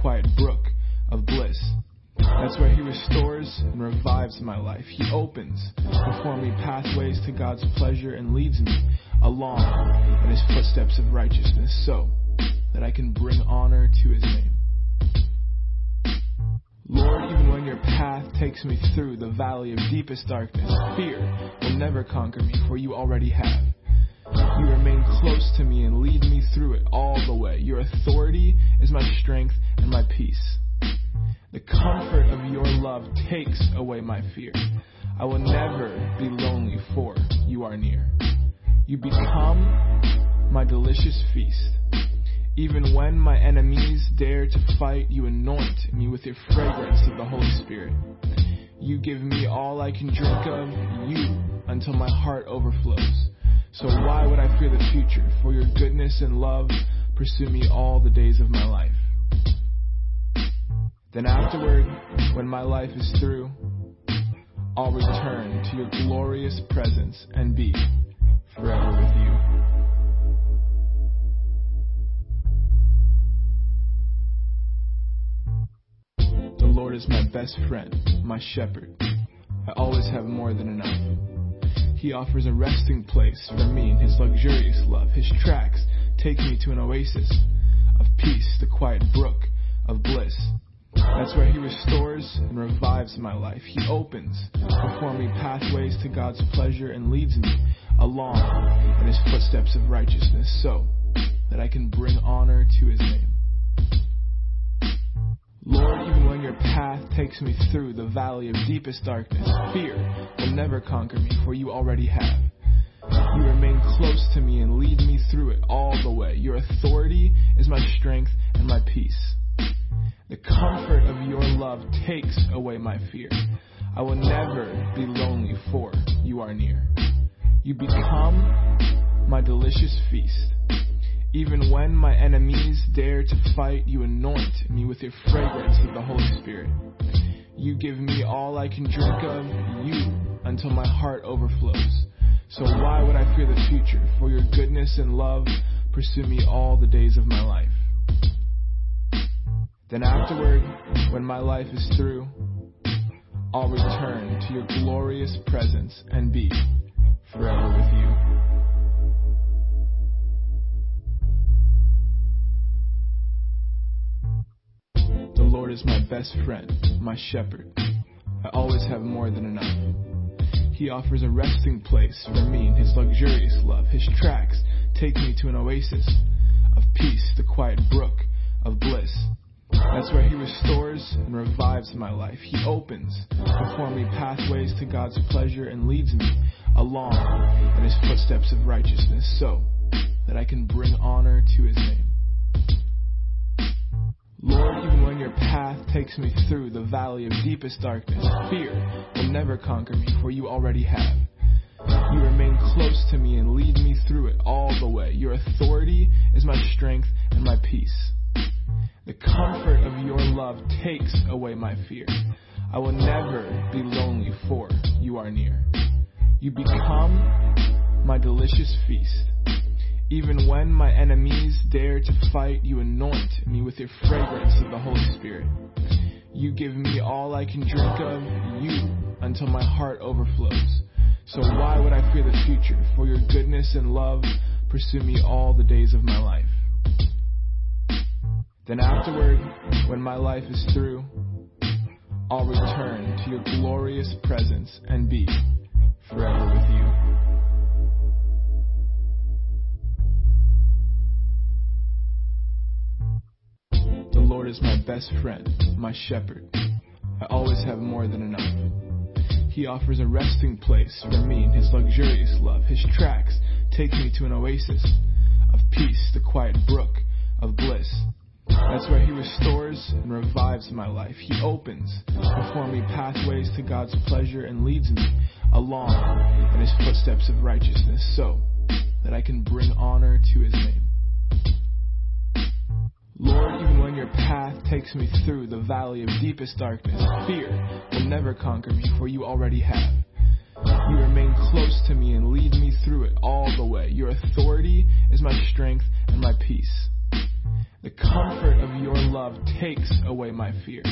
quiet brook of bliss. That's where He restores and revives my life. He opens before me pathways to God's pleasure and leads me along in His footsteps of righteousness so that I can bring honor to His name. Lord, even when your path takes me through the valley of deepest darkness, fear will never conquer me, for you already have. You remain close to me and lead me through it all the way. Your authority is my strength and my peace. The comfort of your love takes away my fear. I will never be lonely, for you are near. You become my delicious feast. Even when my enemies dare to fight, you anoint me with your fragrance of the Holy Spirit. You give me all I can drink of, you, until my heart overflows. So why would I fear the future? For your goodness and love pursue me all the days of my life. Then afterward, when my life is through, I'll return to your glorious presence and be forever with you. The Lord is my best friend, my shepherd. I always have more than enough. He offers a resting place for me in His luxurious love. His tracks take me to an oasis of peace, the quiet brook of bliss. That's where He restores and revives my life. He opens before me pathways to God's pleasure and leads me along in His footsteps of righteousness so that I can bring honor to His name. Lord, even when your path takes me through the valley of deepest darkness, fear will never conquer me, for you already have. You remain close to me and lead me through it all the way. Your authority is my strength and my peace. The comfort of your love takes away my fear. I will never be lonely, for you are near. You become my delicious feast. Even when my enemies dare to fight, you anoint me with your fragrance of the Holy Spirit. You give me all I can drink of, you, until my heart overflows. So why would I fear the future? For your goodness and love pursue me all the days of my life. Then afterward, when my life is through, I'll return to your glorious presence and be forever with you. Lord is my best friend, my shepherd. I always have more than enough. He offers a resting place for me in His luxurious love. His tracks take me to an oasis of peace, the quiet brook of bliss. That's where He restores and revives my life. He opens before me pathways to God's pleasure and leads me along in His footsteps of righteousness so that I can bring honor to His name. Lord, even when your path takes me through the valley of deepest darkness, fear will never conquer me, for you already have. You remain close to me and lead me through it all the way. Your authority is my strength and my peace. The comfort of your love takes away my fear. I will never be lonely, for you are near. You become my delicious feast. Even when my enemies dare to fight, you anoint me with your fragrance of the Holy Spirit. You give me all I can drink of, you, until my heart overflows. So why would I fear the future? For your goodness and love pursue me all the days of my life. Then afterward, when my life is through, I'll return to your glorious presence and be forever with you. Lord is my best friend, my shepherd. I always have more than enough. He offers a resting place for me in His luxurious love. His tracks take me to an oasis of peace, the quiet brook of bliss. That's where He restores and revives my life. He opens before me pathways to God's pleasure and leads me along in His footsteps of righteousness so that I can bring honor to His name. Lord, even when your path takes me through the valley of deepest darkness, fear will never conquer me, for you already have. You remain close to me and lead me through it all the way. Your authority is my strength and my peace. The comfort of your love takes away my fear.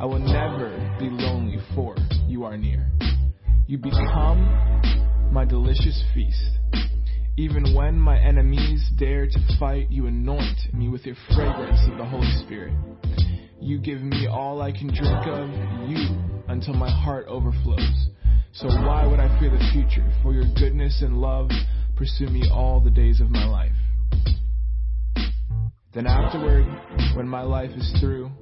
I will never be lonely, for you are near. You become my delicious feast. Even when my enemies dare to fight, you anoint me with your fragrance of the Holy Spirit. You give me all I can drink of, you, until my heart overflows. So why would I fear the future? For your goodness and love pursue me all the days of my life. Then afterward, when my life is through,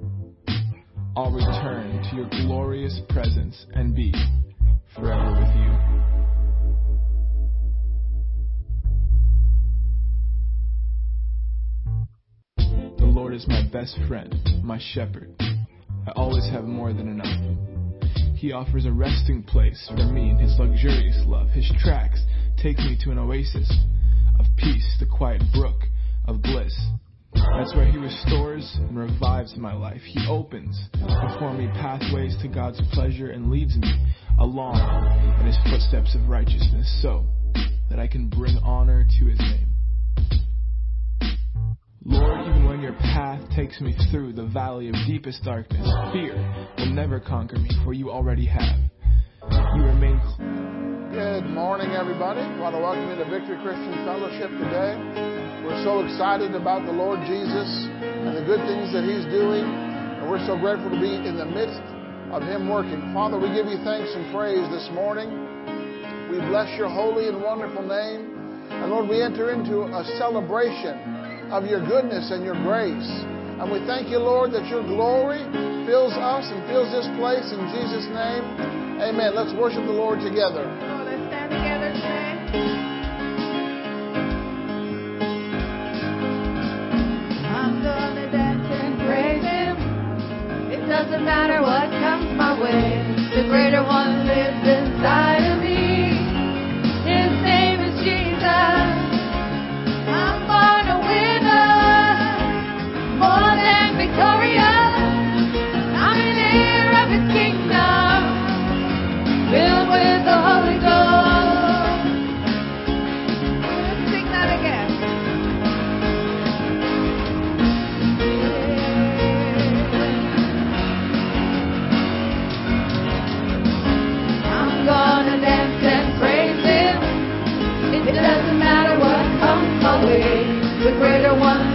I'll return to your glorious presence and be forever with you. Is my best friend, my shepherd. I always have more than enough. He offers a resting place for me in his luxurious love. His tracks take me to an oasis of peace, the quiet brook of bliss. That's where He restores and revives my life. He opens before me pathways to God's pleasure and leads me along in His footsteps of righteousness so that I can bring honor to His name. Lord, even when your path takes me through the valley of deepest darkness, fear will never conquer me, for you already have. You remain. Good morning, everybody. I want to welcome you to Victory Christian Fellowship today. We're so excited about the Lord Jesus and the good things that He's doing. And we're so grateful to be in the midst of Him working. Father, we give you thanks and praise this morning. We bless your holy and wonderful name. And Lord, we enter into a celebration of your goodness and your grace. And we thank you, Lord, that your glory fills us and fills this place in Jesus' name. Amen. Let's worship the Lord together. let's stand together today. I'm gonna dance and praise Him. It doesn't matter what comes my way. The greater one lives inside greater one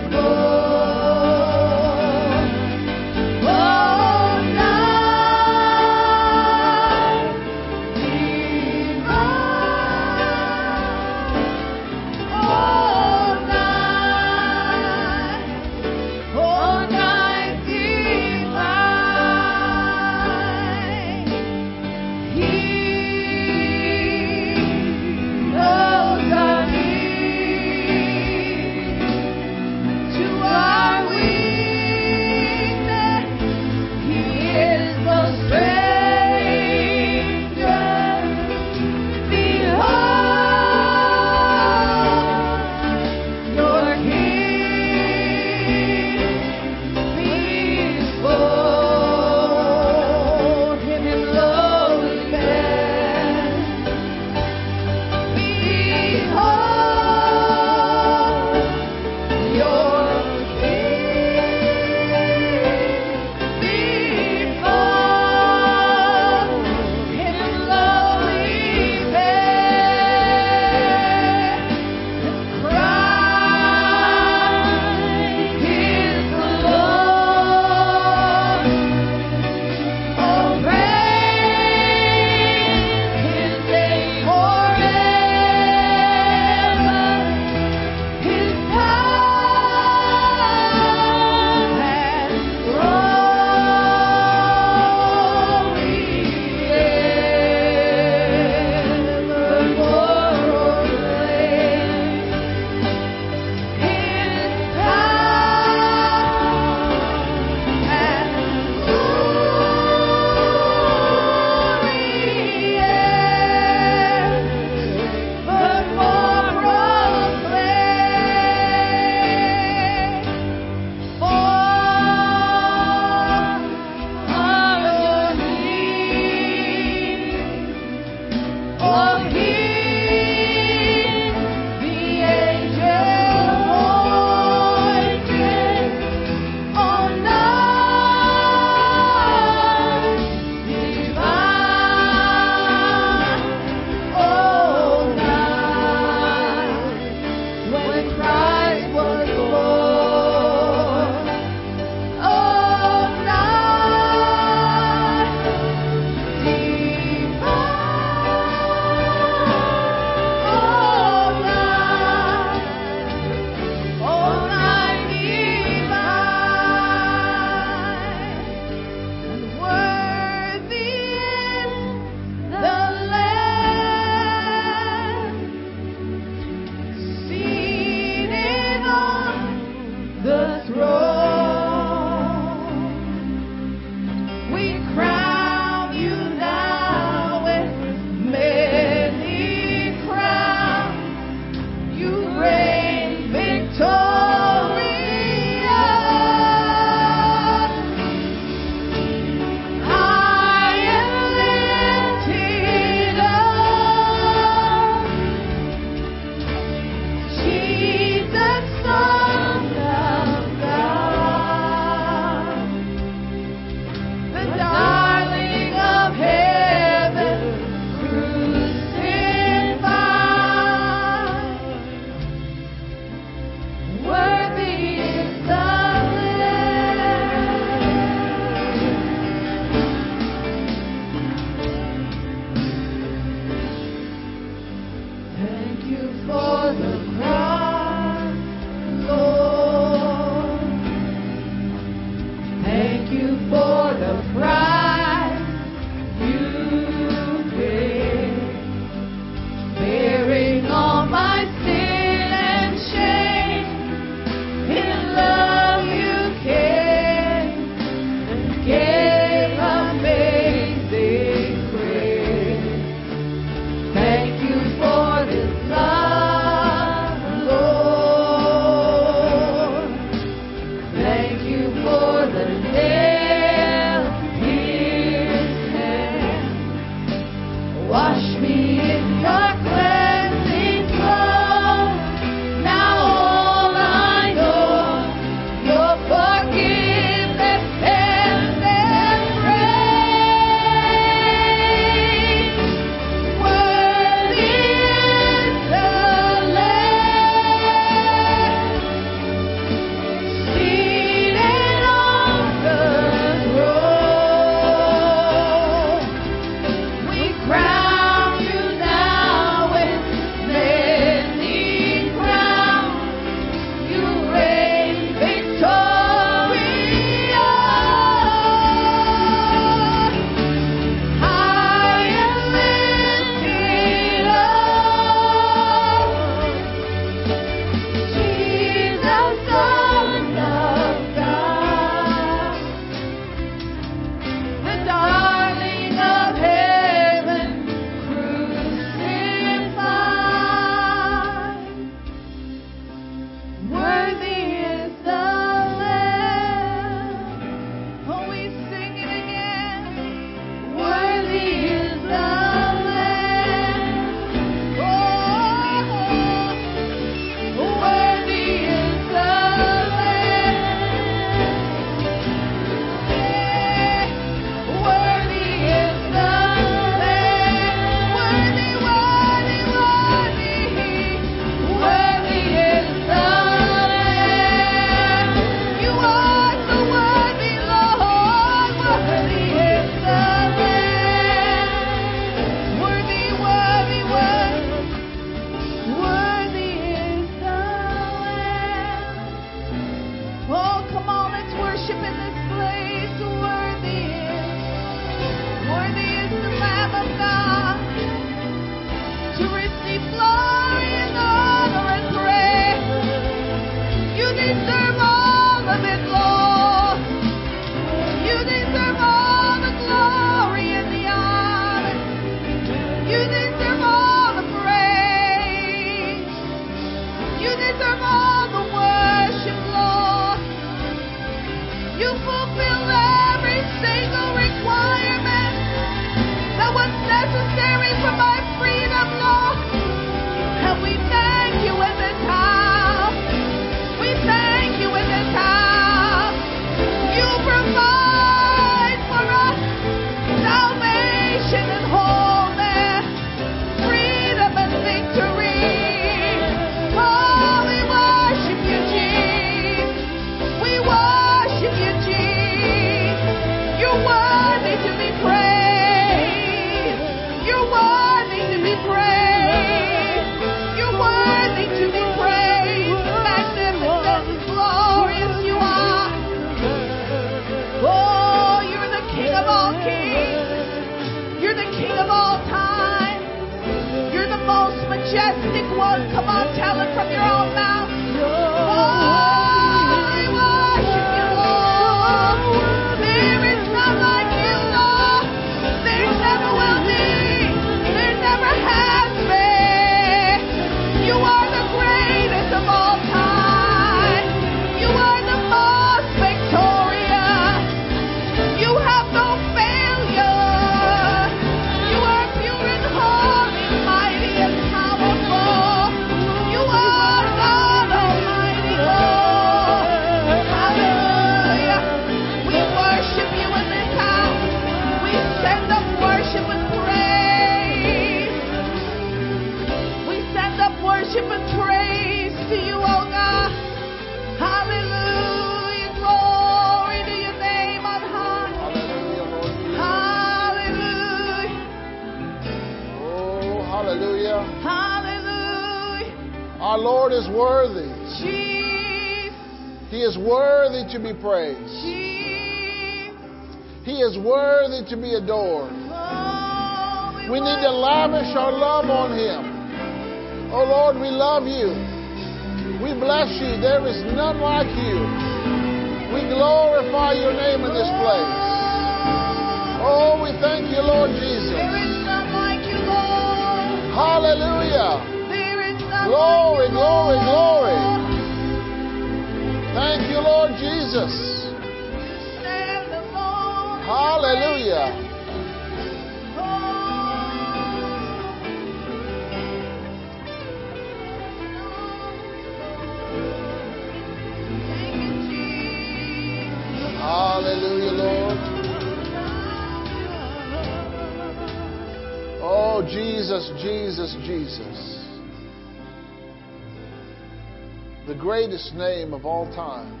greatest name of all time,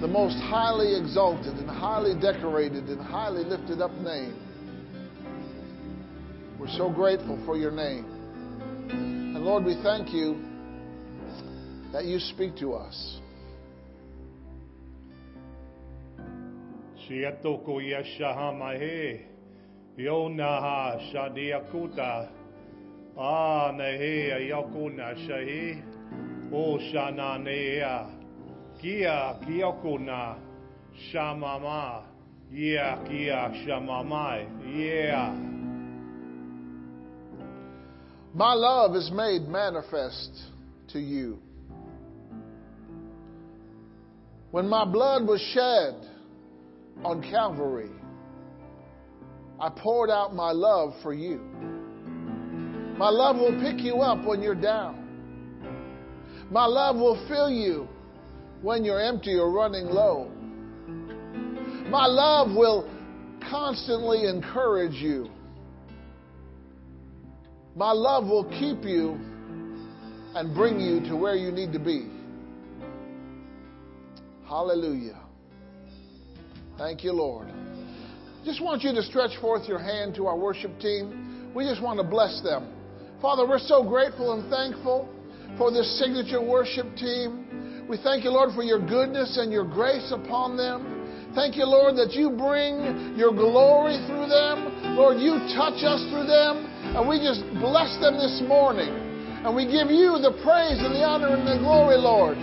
the most highly exalted and highly decorated and highly lifted up name. We're so grateful for your name. And Lord, we thank you that you speak to us. Shiatoko Yashahamahe Yonaha Shadiakuta Yakuna Shahi O shananea, kia kiokuna, shamama, yeah, kia shamamai, yeah. My love is made manifest to you. When my blood was shed on Calvary, I poured out my love for you. My love will pick you up when you're down. My love will fill you when you're empty or running low. My love will constantly encourage you. My love will keep you and bring you to where you need to be. Hallelujah. Thank you, Lord. Just want you to stretch forth your hand to our worship team. We just want to bless them. Father, we're so grateful and thankful for this signature worship team. We thank you, Lord, for your goodness and your grace upon them. Thank you, Lord, that you bring your glory through them. Lord, you touch us through them. And we just bless them this morning. And we give you the praise and the honor and the glory, Lord,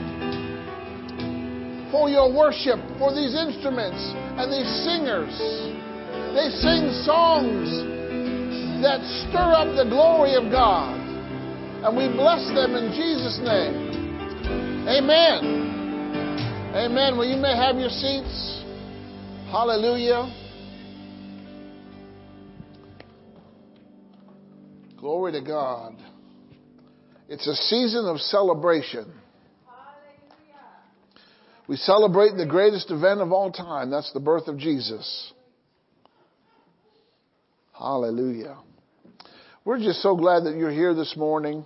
for your worship, for these instruments and these singers. They sing songs that stir up the glory of God. And we bless them in Jesus' name. Amen. Amen. Well, you may have your seats. Hallelujah. Glory to God. It's a season of celebration. We celebrate the greatest event of all time. That's the birth of Jesus. Hallelujah. We're just so glad that you're here this morning.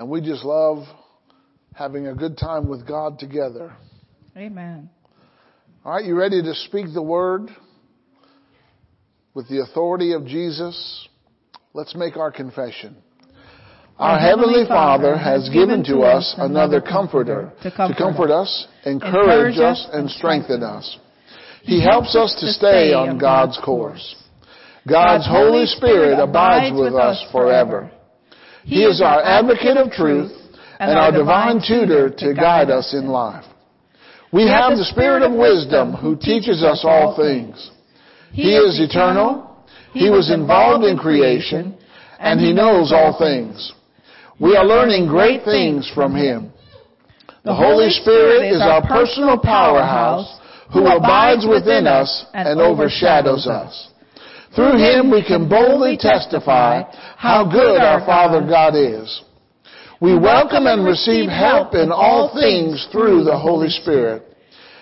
And we just love having a good time with God together. Amen. All right, you ready to speak the word with the authority of Jesus? Let's make our confession. Our Heavenly Father has given to us another comforter to comfort us, encourage us, and strengthen us. He helps us to stay on God's course. God's Holy Spirit abides with us forever. He is our advocate of truth and our divine tutor to guide us in life. We have the Spirit of wisdom who teaches us all things. He is eternal. He was involved in creation and he knows all things. We are learning great things from him. The Holy Spirit is our personal powerhouse who abides within us and overshadows us. Through him we can boldly testify how good our Father God is. We welcome and receive help in all things through the Holy Spirit.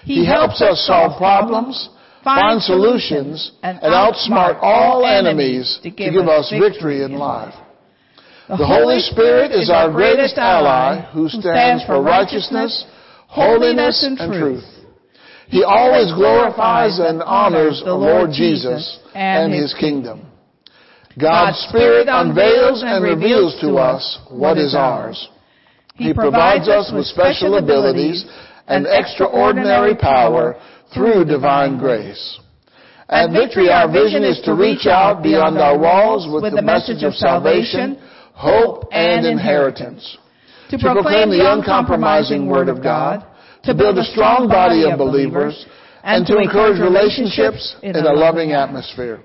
He helps us solve problems, find solutions, and outsmart all enemies to give us victory in life. The Holy Spirit is our greatest ally who stands for righteousness, holiness, and truth. He always glorifies and honors the Lord Jesus and His kingdom. God's Spirit unveils and reveals to us what is ours. He provides us with special abilities and extraordinary power through divine grace. At Victory, our vision is to reach out beyond our walls with the message of salvation, hope, and inheritance. To proclaim the uncompromising Word of God, to build a strong body of believers, and to encourage relationships in a loving atmosphere.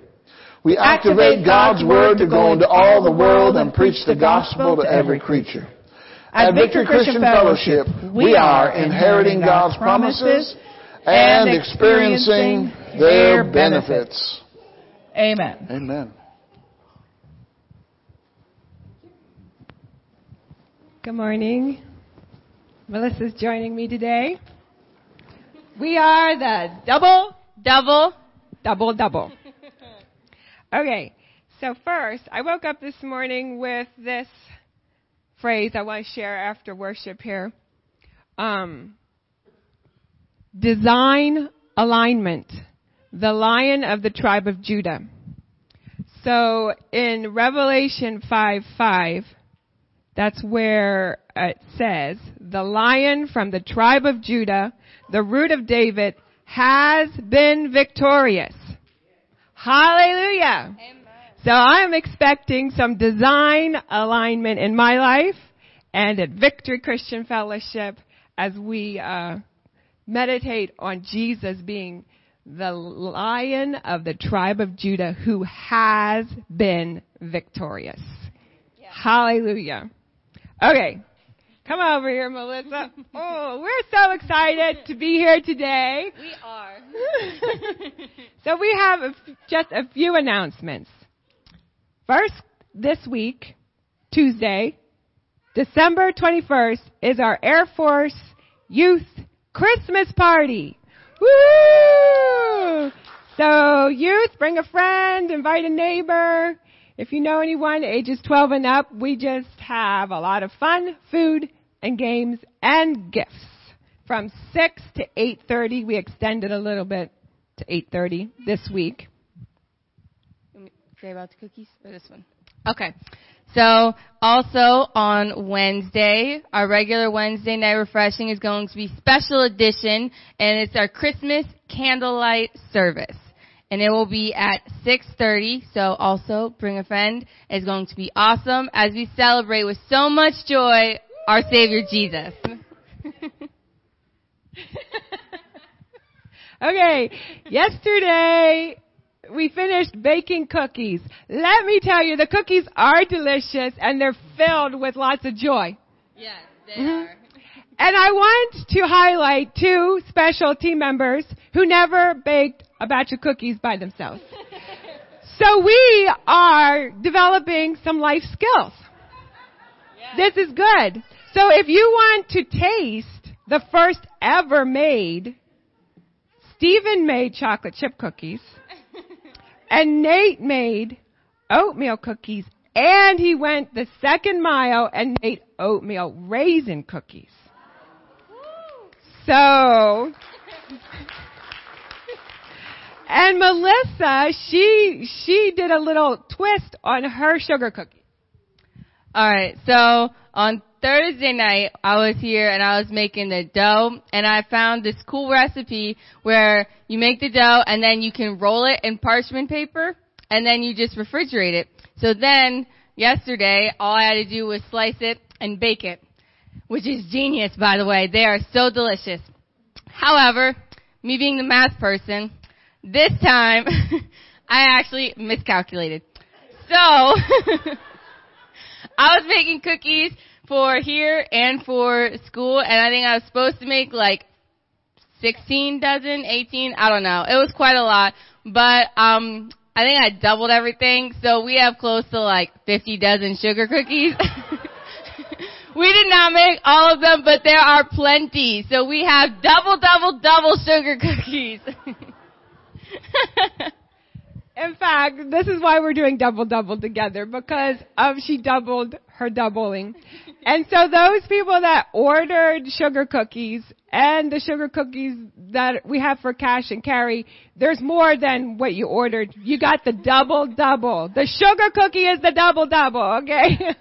We activate God's Word to go into all the world and preach the gospel to every creature. At Victory Christian Fellowship, we are inheriting God's promises and experiencing their benefits. Amen. Amen. Good morning. Melissa's joining me today. We are the double, double, double, double. Okay, so first, I woke up this morning with this phrase I want to share after worship here. Um, design alignment, the lion of the tribe of Judah. So in Revelation 5 5, that's where it says, the lion from the tribe of Judah, the root of David, has been victorious. Hallelujah. Amen. So I'm expecting some design alignment in my life and at Victory Christian Fellowship as we uh, meditate on Jesus being the lion of the tribe of Judah who has been victorious. Yeah. Hallelujah. Okay. Come over here, Melissa. Oh, we're so excited to be here today. We are. so we have a, just a few announcements. First, this week, Tuesday, December 21st, is our Air Force Youth Christmas Party. Woo! So youth, bring a friend, invite a neighbor. If you know anyone ages 12 and up, we just have a lot of fun, food, and games and gifts. From 6 to 8.30, we extended a little bit to 8.30 this week. Say about the cookies or this one? Okay. So, also on Wednesday, our regular Wednesday night refreshing is going to be special edition and it's our Christmas candlelight service. And it will be at 6.30, so also bring a friend. It's going to be awesome as we celebrate with so much joy our Savior Jesus. okay, yesterday we finished baking cookies. Let me tell you, the cookies are delicious and they're filled with lots of joy. Yes, they Mhm. are. And I want to highlight two special team members who never baked a batch of cookies by themselves. so we are developing some life skills. This is good. So if you want to taste the first ever made, Stephen made chocolate chip cookies and Nate made oatmeal cookies and he went the second mile and made oatmeal raisin cookies. So, and Melissa, she, she did a little twist on her sugar cookie. All right. So on Thursday night, I was here and I was making the dough and I found this cool recipe where you make the dough and then you can roll it in parchment paper and then you just refrigerate it. So then yesterday, all I had to do was slice it and bake it, which is genius, by the way. They are so delicious. However, me being the math person, this time I actually miscalculated. So, I was making cookies for here and for school, and I think I was supposed to make like 16 dozen, 18, I don't know. It was quite a lot, but um, I think I doubled everything, so we have close to like 50 dozen sugar cookies. we did not make all of them, but there are plenty, so we have double, double, double sugar cookies. In fact, this is why we're doing double double together because um, she doubled her doubling. And so those people that ordered sugar cookies and the sugar cookies that we have for cash and carry, there's more than what you ordered. You got the double double. The sugar cookie is the double double, okay?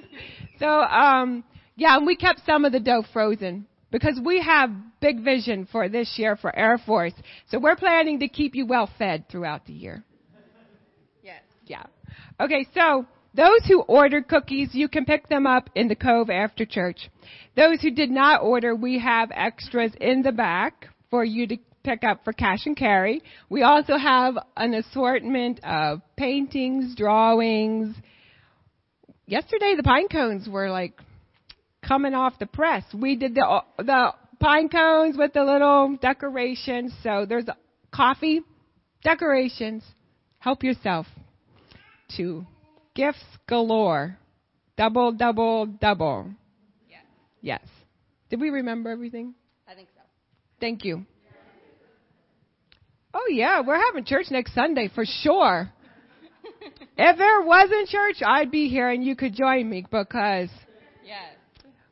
so, um, yeah, and we kept some of the dough frozen because we have big vision for this year for Air Force. So we're planning to keep you well fed throughout the year. yes. Yeah. Okay, so those who ordered cookies, you can pick them up in the Cove after church. Those who did not order, we have extras in the back for you to pick up for cash and carry. We also have an assortment of paintings, drawings. Yesterday the pine cones were like coming off the press. We did the the pine cones with the little decorations. So there's coffee, decorations. Help yourself to gifts galore. Double, double, double. Yes. Yes. Did we remember everything? I think so. Thank you. Oh yeah, we're having church next Sunday for sure. if there wasn't church, I'd be here and you could join me because.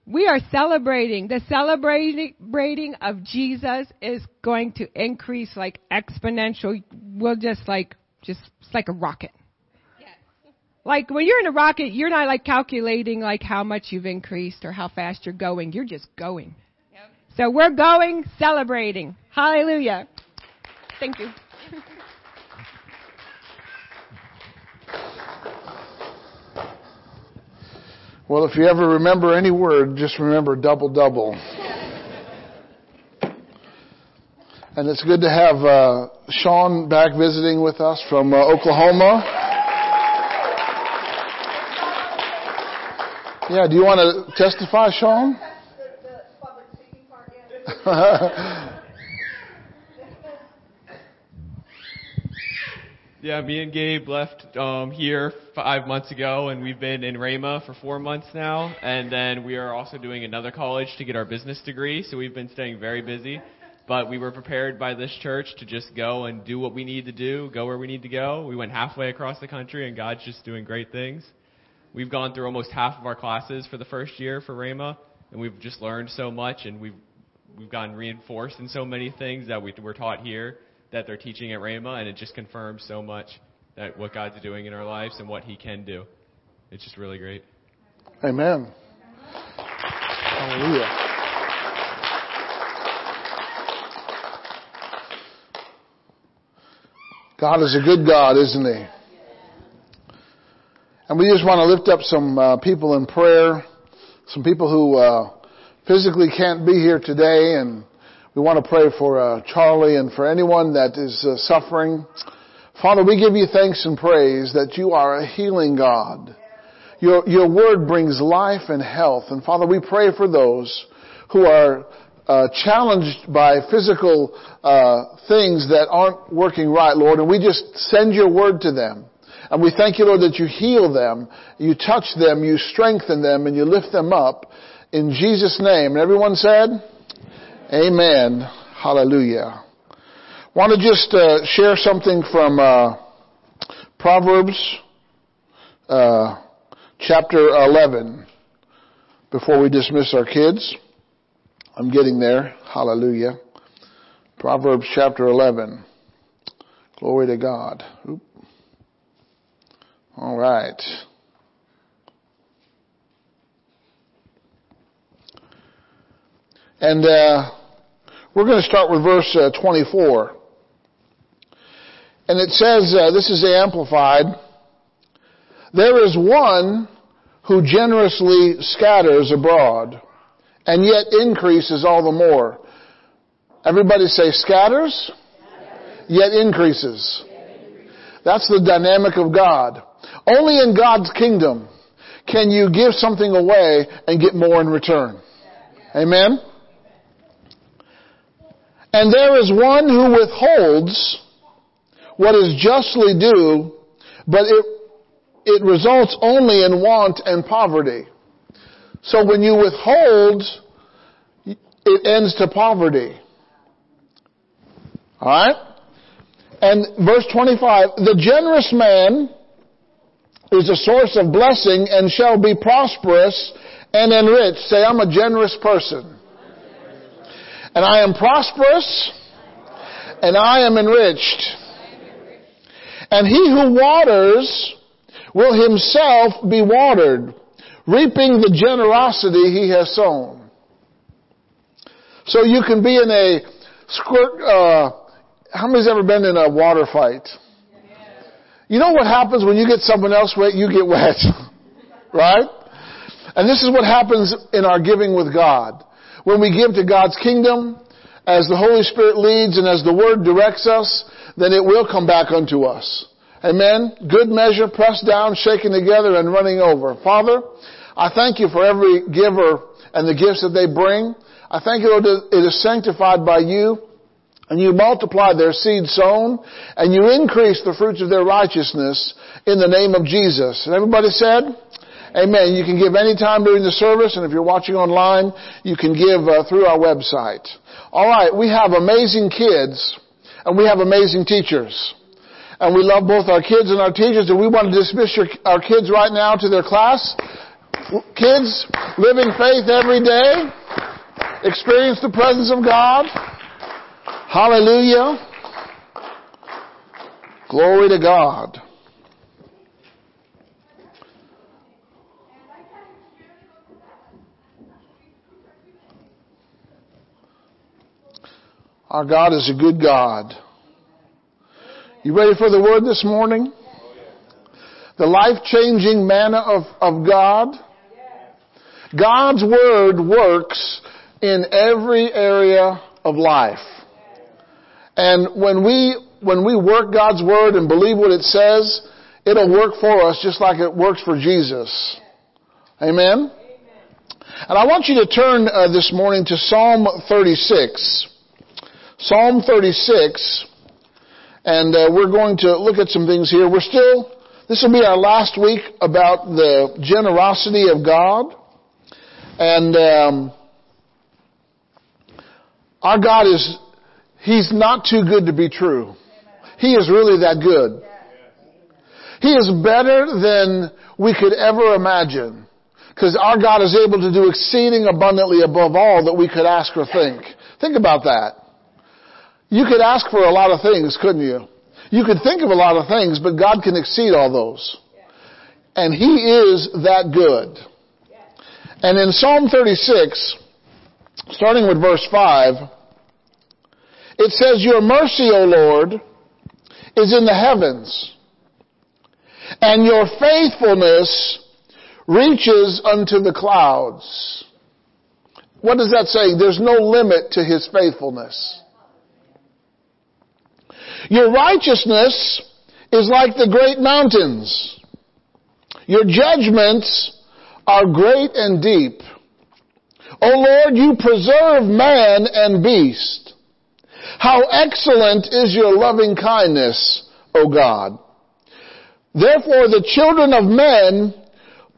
We are celebrating. The celebrating of Jesus is going to increase like exponential. We'll just like, just, it's like a rocket. Yes. Like when you're in a rocket, you're not like calculating like how much you've increased or how fast you're going. You're just going. Yep. So we're going celebrating. Hallelujah. Thank you. Well, if you ever remember any word, just remember double double. And it's good to have uh, Sean back visiting with us from uh, Oklahoma. Yeah, do you want to testify, Sean? Yeah, me and Gabe left um, here five months ago, and we've been in Rhema for four months now. And then we are also doing another college to get our business degree, so we've been staying very busy. But we were prepared by this church to just go and do what we need to do, go where we need to go. We went halfway across the country, and God's just doing great things. We've gone through almost half of our classes for the first year for Rhema, and we've just learned so much, and we've we've gotten reinforced in so many things that we, we're taught here that they're teaching at Rhema, and it just confirms so much that what God's doing in our lives and what He can do. It's just really great. Amen. Hallelujah. God is a good God, isn't He? And we just want to lift up some uh, people in prayer, some people who uh, physically can't be here today, and we want to pray for uh, Charlie and for anyone that is uh, suffering. Father, we give you thanks and praise that you are a healing God. Your, your word brings life and health. And Father, we pray for those who are uh, challenged by physical uh, things that aren't working right, Lord, and we just send your word to them. And we thank you, Lord, that you heal them, you touch them, you strengthen them, and you lift them up in Jesus' name. And everyone said, Amen. Hallelujah. Want to just uh, share something from uh, Proverbs uh, chapter 11 before we dismiss our kids. I'm getting there. Hallelujah. Proverbs chapter 11. Glory to God. Oop. All right. And uh, we're going to start with verse uh, 24. And it says, uh, this is the Amplified, there is one who generously scatters abroad and yet increases all the more. Everybody say scatters, yet increases. That's the dynamic of God. Only in God's kingdom can you give something away and get more in return. Amen? And there is one who withholds what is justly due, but it, it results only in want and poverty. So when you withhold, it ends to poverty. Alright? And verse 25, the generous man is a source of blessing and shall be prosperous and enriched. Say, I'm a generous person. And I am prosperous and I am enriched. And he who waters will himself be watered reaping the generosity he has sown. So you can be in a squirt, uh, how many's ever been in a water fight? You know what happens when you get someone else wet, you get wet. right? And this is what happens in our giving with God. When we give to God's kingdom, as the Holy Spirit leads and as the Word directs us, then it will come back unto us. Amen. Good measure, pressed down, shaken together, and running over. Father, I thank you for every giver and the gifts that they bring. I thank you, Lord, that it is sanctified by you, and you multiply their seed sown, and you increase the fruits of their righteousness in the name of Jesus. And everybody said, Amen. You can give any time during the service, and if you're watching online, you can give uh, through our website. All right, we have amazing kids, and we have amazing teachers and we love both our kids and our teachers, and we want to dismiss your, our kids right now to their class. Kids, live in faith every day. Experience the presence of God. Hallelujah. Glory to God. Our God is a good God. You ready for the word this morning? The life-changing manna of, of God. God's word works in every area of life. And when we, when we work God's word and believe what it says, it'll work for us just like it works for Jesus. Amen? And I want you to turn uh, this morning to Psalm 36. Psalm 36. And uh, we're going to look at some things here. We're still, this will be our last week about the generosity of God. And um, our God is, He's not too good to be true. He is really that good. He is better than we could ever imagine. Because our God is able to do exceeding abundantly above all that we could ask or think. Think about that. You could ask for a lot of things, couldn't you? You could think of a lot of things, but God can exceed all those. And He is that good. And in Psalm 36, starting with verse 5, it says, Your mercy, O Lord, is in the heavens, and your faithfulness reaches unto the clouds. What does that say? There's no limit to his faithfulness. Your righteousness is like the great mountains. Your judgments are great and deep. O Lord, you preserve man and beast. How excellent is your loving kindness, O God. Therefore the children of men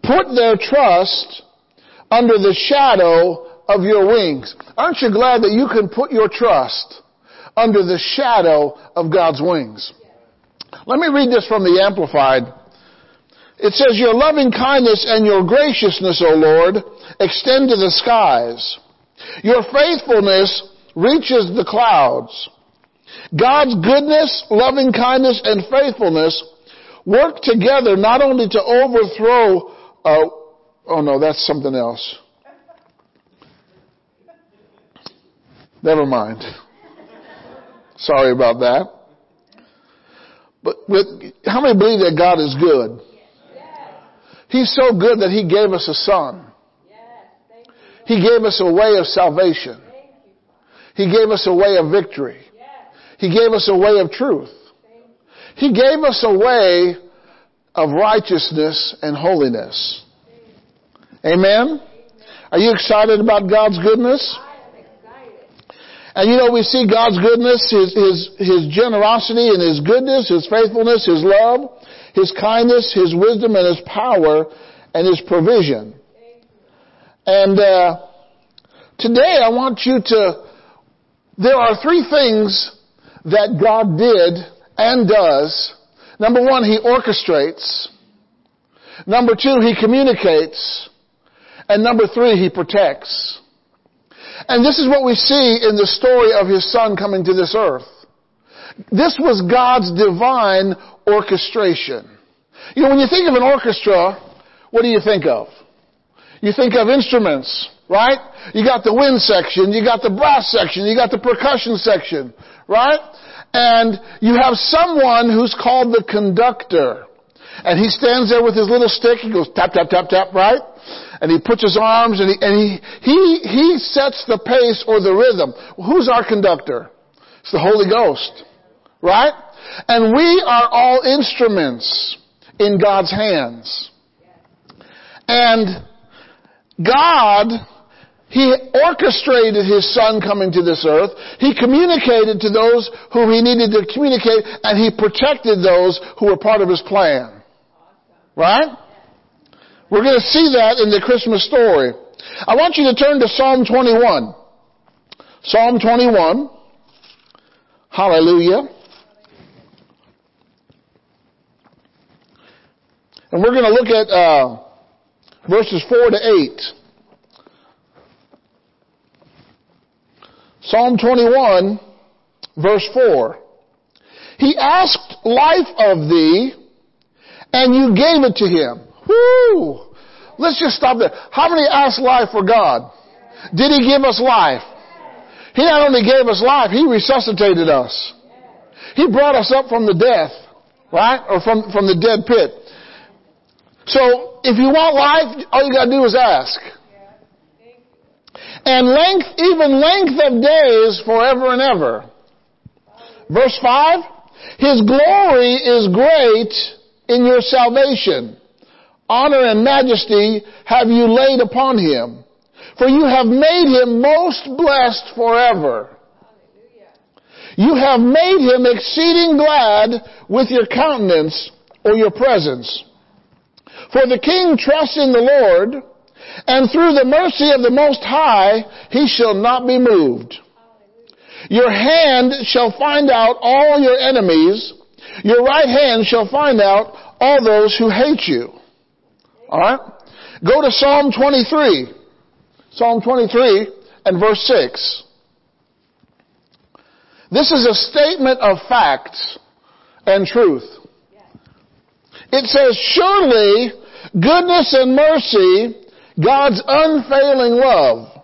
put their trust under the shadow of your wings. Aren't you glad that you can put your trust under the shadow of God's wings? Let me read this from the Amplified. It says, Your loving kindness and your graciousness, O Lord, extend to the skies. Your faithfulness reaches the clouds. God's goodness, loving kindness, and faithfulness work together not only to overthrow, uh, oh no, that's something else. Never mind. Sorry about that. But with, how many believe that God is good? He's so good that He gave us a Son. He gave us a way of salvation. He gave us a way of victory. He gave us a way of truth. He gave us a way of righteousness and holiness. Amen? Are you excited about God's goodness? And you know, we see God's goodness, His, His, His generosity and His goodness, His faithfulness, His love, His kindness, His wisdom and His power and His provision. And, uh, today I want you to, there are three things that God did and does. Number one, He orchestrates. Number two, He communicates. And number three, He protects. And this is what we see in the story of His Son coming to this earth. This was God's divine orchestration. You know, when you think of an orchestra, what do you think of? You think of instruments, right? You got the wind section, you got the brass section, you got the percussion section, right? And you have someone who's called the conductor. And he stands there with his little stick, he goes tap, tap, tap, tap, right? And he puts his arms and he, and he, he, he sets the pace or the rhythm. Who's our conductor? It's the Holy Ghost. Right? And we are all instruments in God's hands. And God, He orchestrated His Son coming to this earth. He communicated to those who He needed to communicate, and He protected those who were part of His plan. Right? We're going to see that in the Christmas story. I want you to turn to Psalm 21. Psalm 21. Hallelujah. And we're going to look at uh, verses 4 to 8. Psalm 21, verse 4. He asked life of thee, and you gave it to him. Whoo! Let's just stop there. How many asked life for God? Did He give us life? He not only gave us life, He resuscitated us. He brought us up from the death, right? Or from, from the dead pit. So, if you want life, all you gotta do is ask. And length, even length of days forever and ever. Verse 5, His glory is great in your salvation honor and majesty have you laid upon him. For you have made him most blessed forever. You have made him exceeding glad with your countenance or your presence. For the king trusts in the Lord, and through the mercy of the Most High, he shall not be moved. Your hand shall find out all your enemies. Your right hand shall find out all those who hate you. Alright? Go to Psalm 23. Psalm 23 and verse 6. This is a statement of facts and truth. It says, surely goodness and mercy God's unfailing love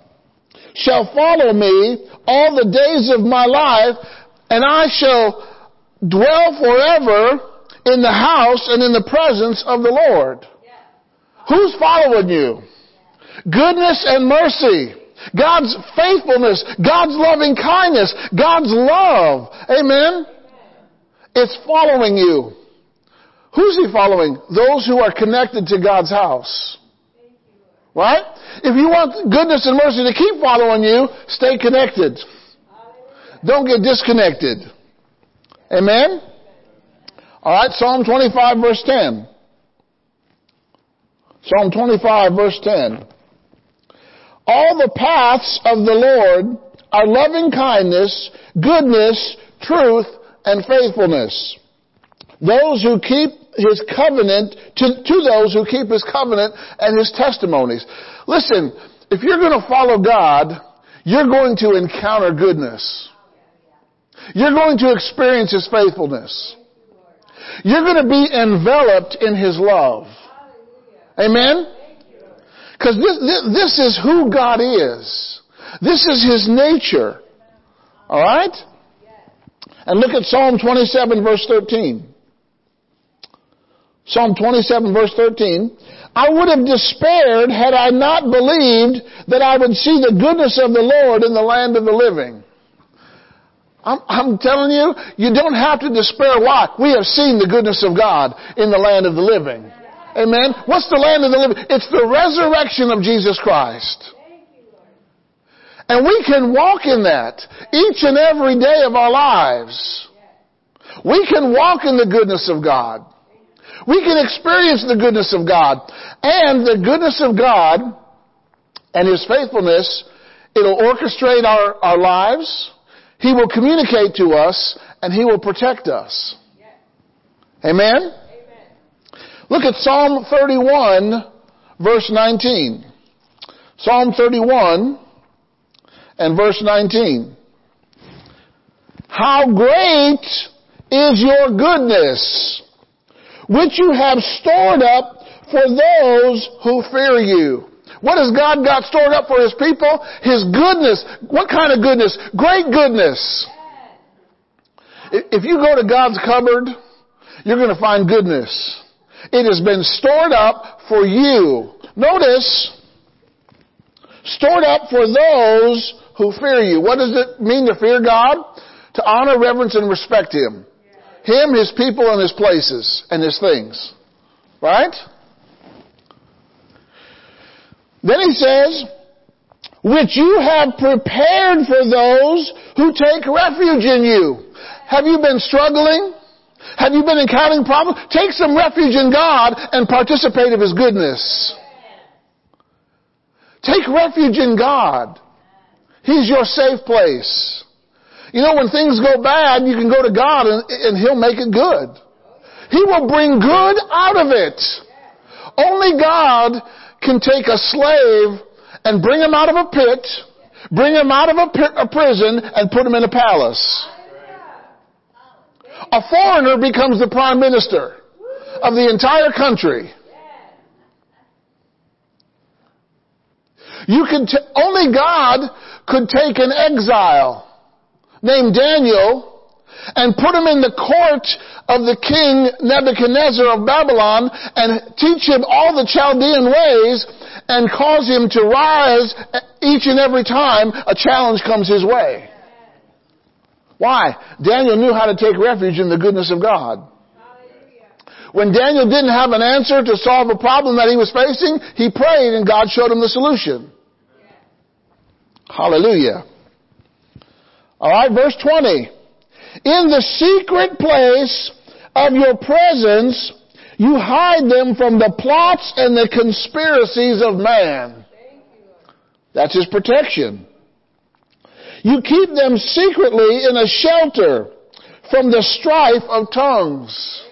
shall follow me all the days of my life, and I shall dwell forever in the house and in the presence of the Lord. Who's following you? Goodness and mercy. God's faithfulness, God's loving kindness, God's love. Amen. It's following you. Who's he following? Those who are connected to God's house. Right? If you want goodness and mercy to keep following you, stay connected. Don't get disconnected. Amen? Alright, Psalm 25 verse 10. Psalm 25 verse 10. All the paths of the Lord are loving kindness, goodness, truth, and faithfulness. Those who keep his covenant, to, to those who keep his covenant and his testimonies. Listen, if you're going to follow God, you're going to encounter goodness. You're going to experience his faithfulness. You're going to be enveloped in his love. Amen? Because this, this, this is who God is. This is his nature. Alright? And look at Psalm 27 verse 13. Psalm 27 verse 13. I would have despaired had I not believed that I would see the goodness of the Lord in the land of the living. I'm, I'm, telling you, you don't have to despair. Why? We have seen the goodness of God in the land of the living. Amen. What's the land of the living? It's the resurrection of Jesus Christ. And we can walk in that each and every day of our lives. We can walk in the goodness of God. We can experience the goodness of God. And the goodness of God and His faithfulness, it'll orchestrate our, our lives. He will communicate to us and He will protect us. Amen? Look at Psalm 31 verse 19. Psalm 31 and verse 19. How great is your goodness, which you have stored up for those who fear you. What has God got stored up for His people? His goodness. What kind of goodness? Great goodness. If you go to God's cupboard, you're going to find goodness. It has been stored up for you. Notice, stored up for those who fear you. What does it mean to fear God? To honor, reverence, and respect Him. Him, His people, and His places, and His things. Right? Then He says, which you have prepared for those who take refuge in you. Have you been struggling? Have you been encountering problems? Take some refuge in God and participate of His goodness. Take refuge in God. He's your safe place. You know, when things go bad, you can go to God and, and He'll make it good. He will bring good out of it. Only God can take a slave and bring him out of a pit, bring him out of a, pit, a prison, and put him in a palace. A foreigner becomes the prime minister of the entire country. You can t- only God could take an exile named Daniel and put him in the court of the king Nebuchadnezzar of Babylon and teach him all the Chaldean ways and cause him to rise each and every time a challenge comes his way. Why? Daniel knew how to take refuge in the goodness of God. When Daniel didn't have an answer to solve a problem that he was facing, he prayed and God showed him the solution. Hallelujah. Alright, verse 20. In the secret place of your presence, you hide them from the plots and the conspiracies of man. That's his protection. You keep them secretly in a shelter from the strife of tongues.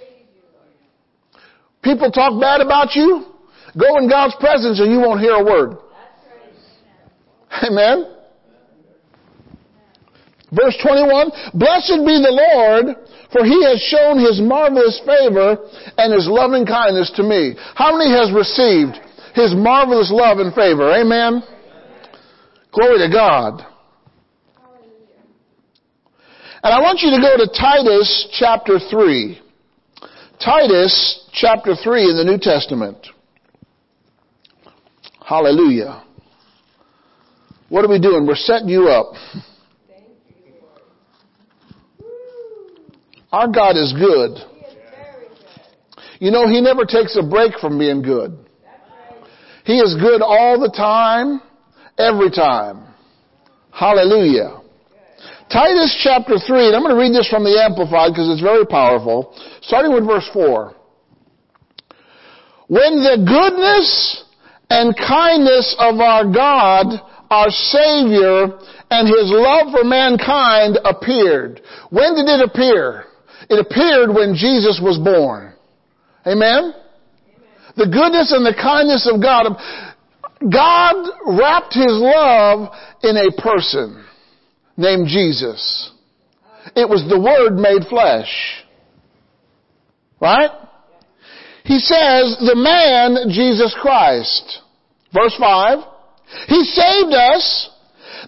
People talk bad about you. Go in God's presence and you won't hear a word. Amen. Verse 21, Blessed be the Lord, for he has shown his marvelous favor and his loving kindness to me. How many has received His marvelous love and favor. Amen? Glory to God. And I want you to go to Titus chapter 3. Titus chapter 3 in the New Testament. Hallelujah. What are we doing? We're setting you up. Our God is good. You know, He never takes a break from being good. He is good all the time, every time. Hallelujah. Titus chapter 3, and I'm going to read this from the Amplified because it's very powerful, starting with verse 4. When the goodness and kindness of our God, our Savior, and His love for mankind appeared. When did it appear? It appeared when Jesus was born. Amen? Amen? The goodness and the kindness of God. God wrapped His love in a person named Jesus. It was the Word made flesh. Right? He says, the man, Jesus Christ. Verse 5. He saved us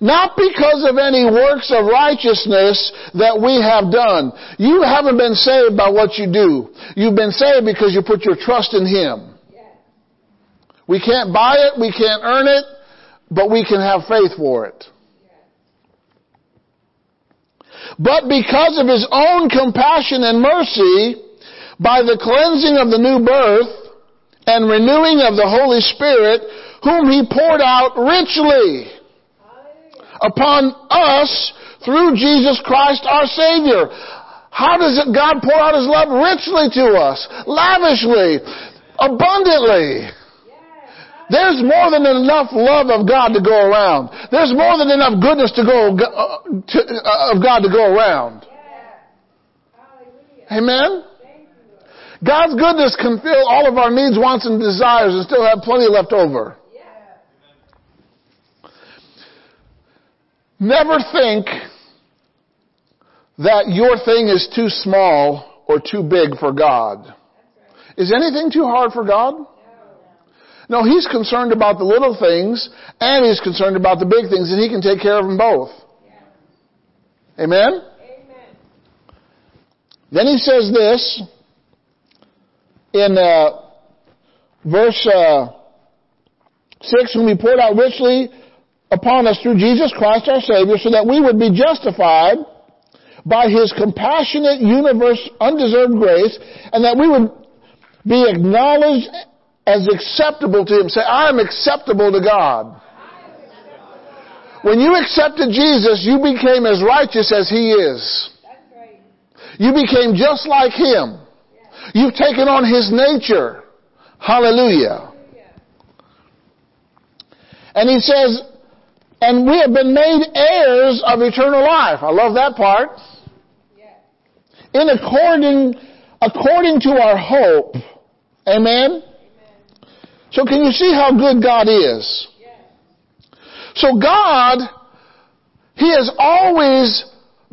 not because of any works of righteousness that we have done. You haven't been saved by what you do. You've been saved because you put your trust in Him. We can't buy it, we can't earn it, but we can have faith for it. But because of His own compassion and mercy, by the cleansing of the new birth and renewing of the Holy Spirit, whom He poured out richly upon us through Jesus Christ our Savior. How does God pour out His love richly to us? Lavishly. Abundantly. There's more than enough love of God to go around. There's more than enough goodness to go, uh, to, uh, of God to go around. Amen? God's goodness can fill all of our needs, wants, and desires and still have plenty left over. Never think that your thing is too small or too big for God. Is anything too hard for God? No, He's concerned about the little things and He's concerned about the big things and He can take care of them both. Amen? Amen. Then He says this in uh, verse uh, 6, whom He poured out richly upon us through Jesus Christ our Savior so that we would be justified by His compassionate universe undeserved grace and that we would be acknowledged as acceptable to Him. Say, I am acceptable to God. When you accepted Jesus, you became as righteous as He is. You became just like Him. You've taken on His nature. Hallelujah. And He says, and we have been made heirs of eternal life. I love that part. In according, according to our hope. Amen? So can you see how good God is? So God, He has always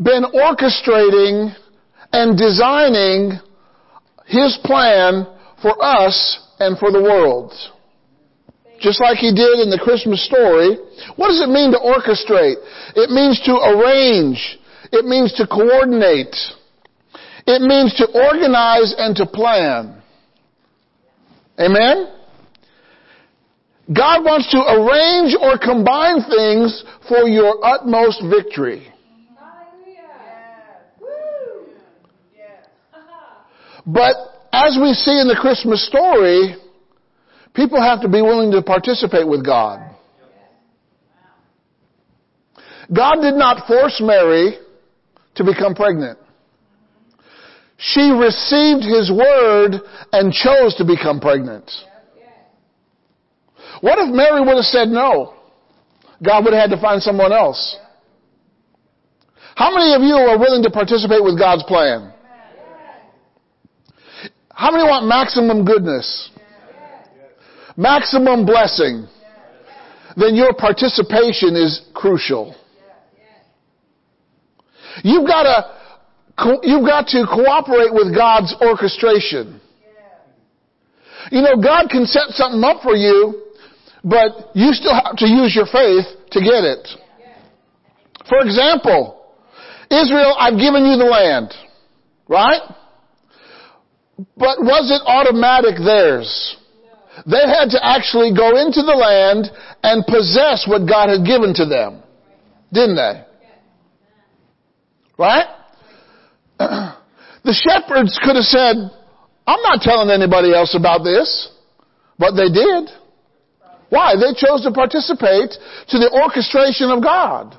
been orchestrating and designing His plan for us and for the world just like he did in the Christmas story. What does it mean to orchestrate? It means to arrange. It means to coordinate. It means to organize and to plan. Amen? God wants to arrange or combine things for your utmost victory. But as we see in the Christmas story, People have to be willing to participate with God. God did not force Mary to become pregnant. She received His word and chose to become pregnant. What if Mary would have said no? God would have had to find someone else. How many of you are willing to participate with God's plan? How many want maximum goodness? maximum blessing, then your participation is crucial. You've got to, you've got to cooperate with God's orchestration. You know, God can set something up for you, but you still have to use your faith to get it. For example, Israel, I've given you the land. Right? But was it automatic theirs? They had to actually go into the land and possess what God had given to them. Didn't they? Right? The shepherds could have said, I'm not telling anybody else about this. But they did. Why? They chose to participate to the orchestration of God.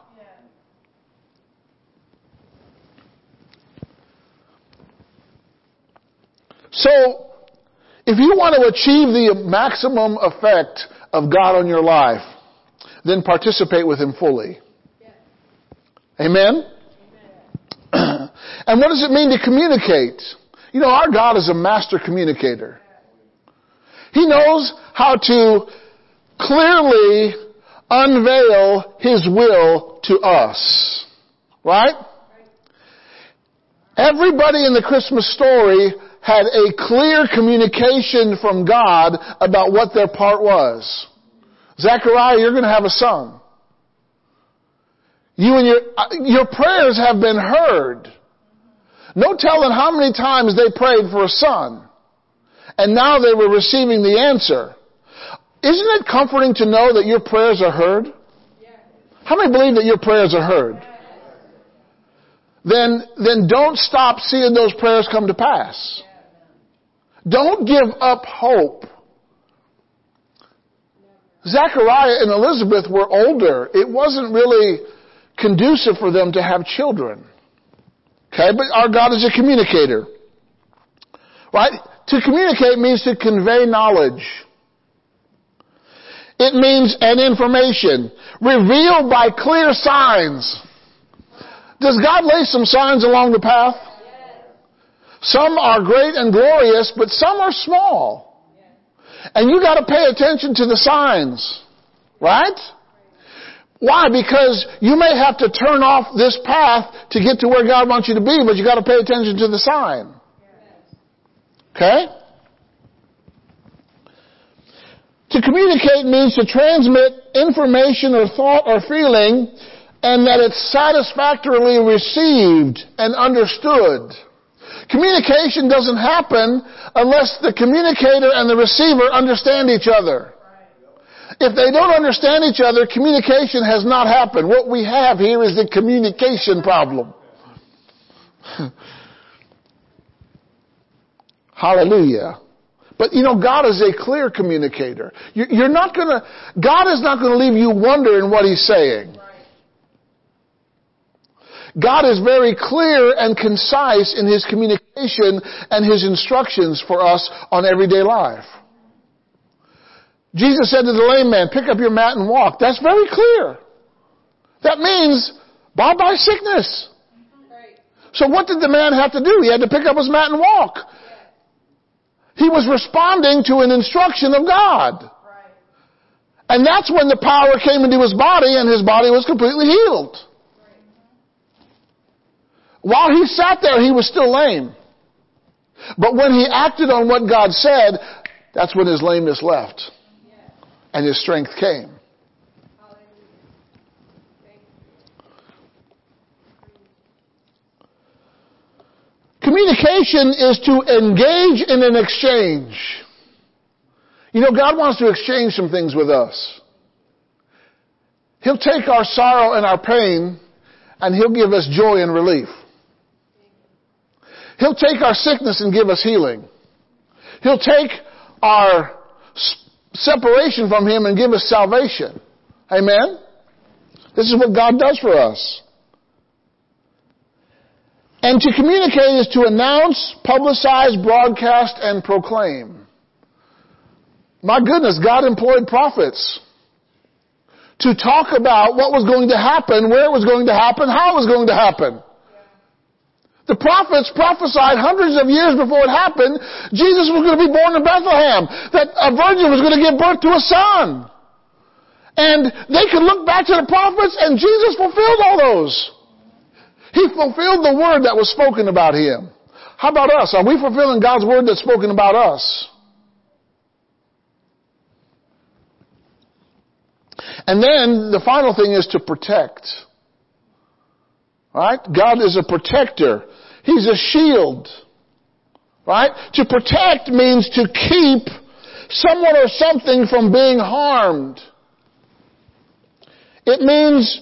So, if you want to achieve the maximum effect of God on your life, then participate with Him fully. Amen? and what does it mean to communicate? You know, our God is a master communicator. He knows how to clearly unveil His will to us. Right? Everybody in the Christmas story had a clear communication from God about what their part was. Zechariah, you're going to have a son. You and your, your prayers have been heard. No telling how many times they prayed for a son. And now they were receiving the answer. Isn't it comforting to know that your prayers are heard? How many believe that your prayers are heard? Then, then don't stop seeing those prayers come to pass. Don't give up hope. Zachariah and Elizabeth were older. It wasn't really conducive for them to have children. Okay, but our God is a communicator. Right? To communicate means to convey knowledge. It means an information revealed by clear signs. Does God lay some signs along the path? Some are great and glorious, but some are small. And you gotta pay attention to the signs. Right? Why? Because you may have to turn off this path to get to where God wants you to be, but you gotta pay attention to the sign. Okay? To communicate means to transmit information or thought or feeling and that it's satisfactorily received and understood. Communication doesn't happen unless the communicator and the receiver understand each other. If they don't understand each other, communication has not happened. What we have here is the communication problem. Hallelujah. But you know, God is a clear communicator. You're not gonna, God is not gonna leave you wondering what He's saying. God is very clear and concise in His communication and His instructions for us on everyday life. Jesus said to the lame man, pick up your mat and walk. That's very clear. That means, bye bye sickness. So what did the man have to do? He had to pick up his mat and walk. He was responding to an instruction of God. And that's when the power came into his body and his body was completely healed. While he sat there, he was still lame. But when he acted on what God said, that's when his lameness left. And his strength came. Communication is to engage in an exchange. You know, God wants to exchange some things with us. He'll take our sorrow and our pain and He'll give us joy and relief. He'll take our sickness and give us healing. He'll take our separation from Him and give us salvation. Amen? This is what God does for us. And to communicate is to announce, publicize, broadcast, and proclaim. My goodness, God employed prophets to talk about what was going to happen, where it was going to happen, how it was going to happen. The prophets prophesied hundreds of years before it happened, Jesus was going to be born in Bethlehem, that a virgin was going to give birth to a son. And they could look back to the prophets and Jesus fulfilled all those. He fulfilled the word that was spoken about him. How about us? Are we fulfilling God's word that's spoken about us? And then the final thing is to protect. Right? God is a protector. He's a shield. Right? To protect means to keep someone or something from being harmed. It means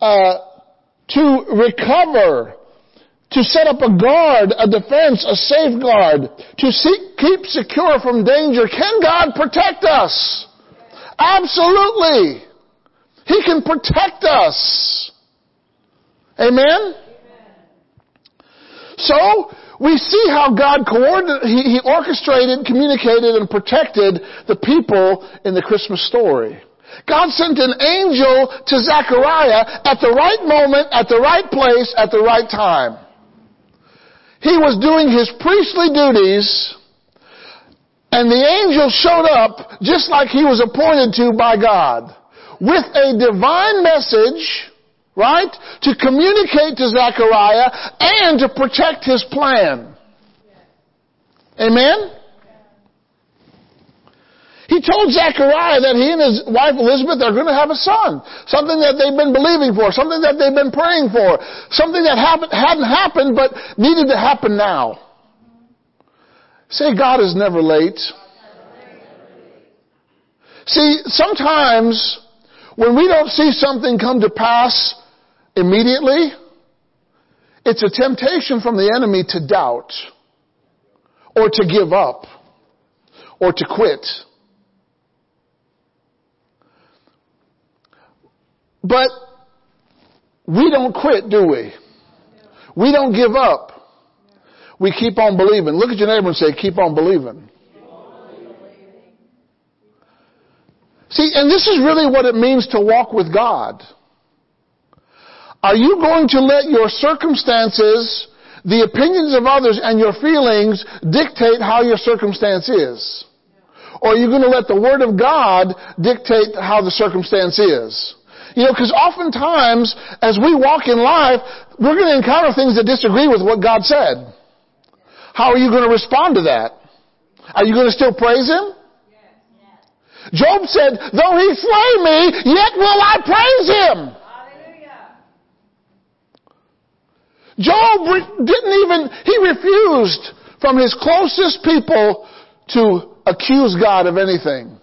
uh, to recover, to set up a guard, a defense, a safeguard, to see, keep secure from danger. Can God protect us? Absolutely. He can protect us. Amen? So, we see how God coordinated, he, he orchestrated, communicated, and protected the people in the Christmas story. God sent an angel to Zechariah at the right moment, at the right place, at the right time. He was doing his priestly duties, and the angel showed up just like he was appointed to by God, with a divine message right? To communicate to Zechariah and to protect his plan. Amen? He told Zechariah that he and his wife Elizabeth are going to have a son. Something that they've been believing for. Something that they've been praying for. Something that hadn't happened but needed to happen now. Say God is never late. See, sometimes when we don't see something come to pass immediately, it's a temptation from the enemy to doubt or to give up or to quit. But we don't quit, do we? We don't give up. We keep on believing. Look at your neighbor and say, keep on believing. See, and this is really what it means to walk with God. Are you going to let your circumstances, the opinions of others, and your feelings dictate how your circumstance is? Or are you going to let the Word of God dictate how the circumstance is? You know, because oftentimes, as we walk in life, we're going to encounter things that disagree with what God said. How are you going to respond to that? Are you going to still praise Him? Job said, though He slay me, yet will I praise Him. Job didn't even, he refused from his closest people to accuse God of anything.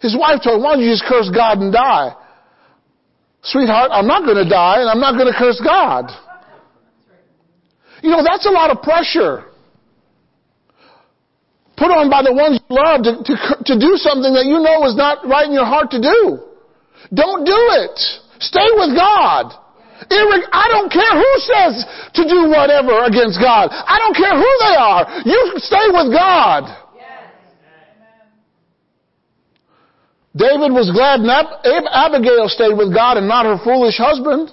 His wife told him, why don't you just curse God and die? Sweetheart, I'm not going to die and I'm not going to curse God. You know, that's a lot of pressure. Put on by the ones you love to, to, to do something that you know is not right in your heart to do. Don't do it. Stay with God. I don't care who says to do whatever against God. I don't care who they are. You stay with God. David was glad Ab- Abigail stayed with God and not her foolish husband.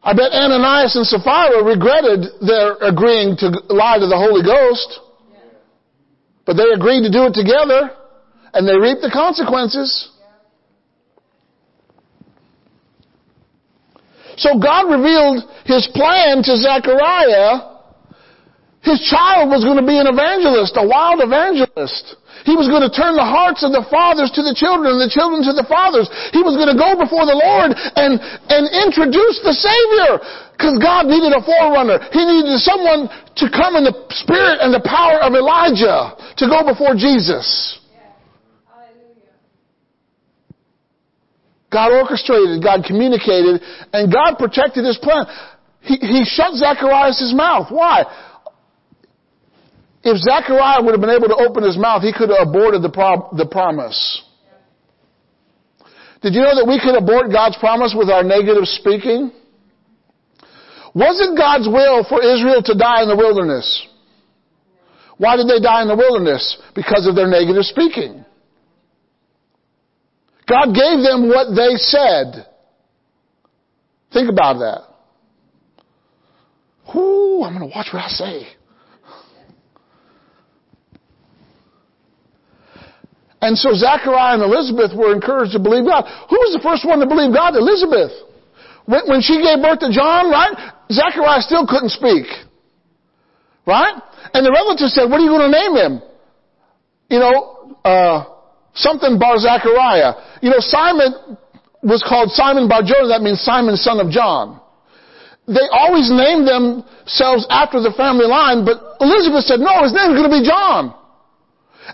I bet Ananias and Sapphira regretted their agreeing to lie to the Holy Ghost. But they agreed to do it together and they reaped the consequences. So God revealed His plan to Zechariah. His child was going to be an evangelist, a wild evangelist. He was going to turn the hearts of the fathers to the children and the children to the fathers. He was going to go before the Lord and, and introduce the Savior. Because God needed a forerunner. He needed someone to come in the spirit and the power of Elijah to go before Jesus. God orchestrated, God communicated, and God protected his plan. He, he shut Zacharias' mouth. Why? If Zechariah would have been able to open his mouth, he could have aborted the, the promise. Did you know that we could abort God's promise with our negative speaking? Was it God's will for Israel to die in the wilderness? Why did they die in the wilderness? Because of their negative speaking. God gave them what they said. Think about that. Ooh, I'm going to watch what I say. And so Zachariah and Elizabeth were encouraged to believe God. Who was the first one to believe God? Elizabeth. When, when she gave birth to John, right? Zachariah still couldn't speak. Right? And the relatives said, what are you going to name him? You know, uh, Something Bar Zachariah. You know, Simon was called Simon Bar Jonah. That means Simon, son of John. They always named themselves after the family line, but Elizabeth said, no, his name's going to be John.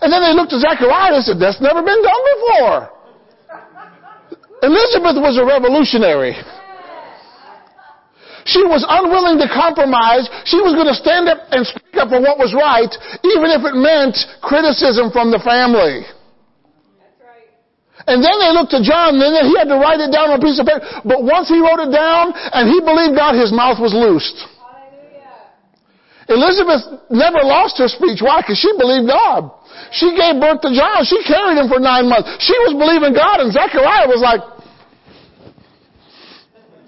And then they looked at Zachariah and said, that's never been done before. Elizabeth was a revolutionary. She was unwilling to compromise. She was going to stand up and speak up for what was right, even if it meant criticism from the family. And then they looked to John, and then he had to write it down on a piece of paper. But once he wrote it down and he believed God, his mouth was loosed. Hallelujah. Elizabeth never lost her speech. Why? Because she believed God. She gave birth to John. She carried him for nine months. She was believing God, and Zechariah was like,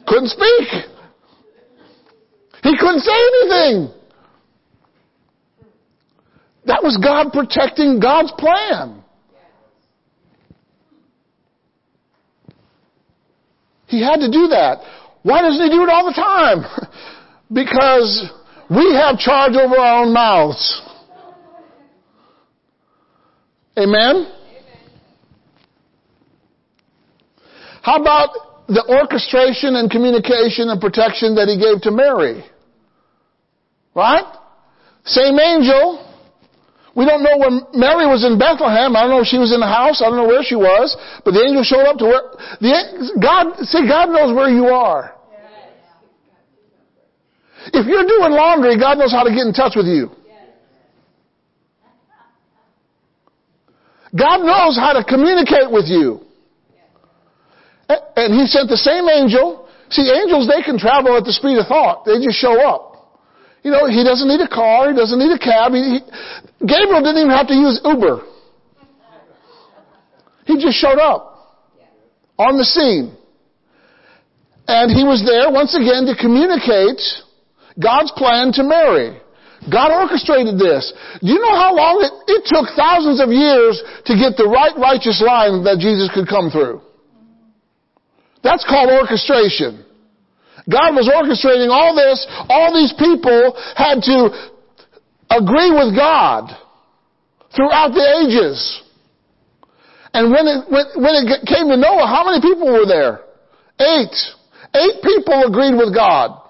couldn't speak. He couldn't say anything. That was God protecting God's plan. He had to do that. Why doesn't he do it all the time? because we have charge over our own mouths. Amen? How about the orchestration and communication and protection that he gave to Mary? Right? Same angel. We don't know when Mary was in Bethlehem. I don't know if she was in the house. I don't know where she was. But the angel showed up to where, the, God, see, God knows where you are. If you're doing laundry, God knows how to get in touch with you. God knows how to communicate with you. And he sent the same angel. See, angels, they can travel at the speed of thought. They just show up. You know, he doesn't need a car. He doesn't need a cab. He, he, Gabriel didn't even have to use Uber. He just showed up on the scene. And he was there once again to communicate God's plan to Mary. God orchestrated this. Do you know how long it, it took thousands of years to get the right righteous line that Jesus could come through? That's called orchestration. God was orchestrating all this. All these people had to agree with God throughout the ages. And when it, when, when it came to Noah, how many people were there? Eight. Eight people agreed with God.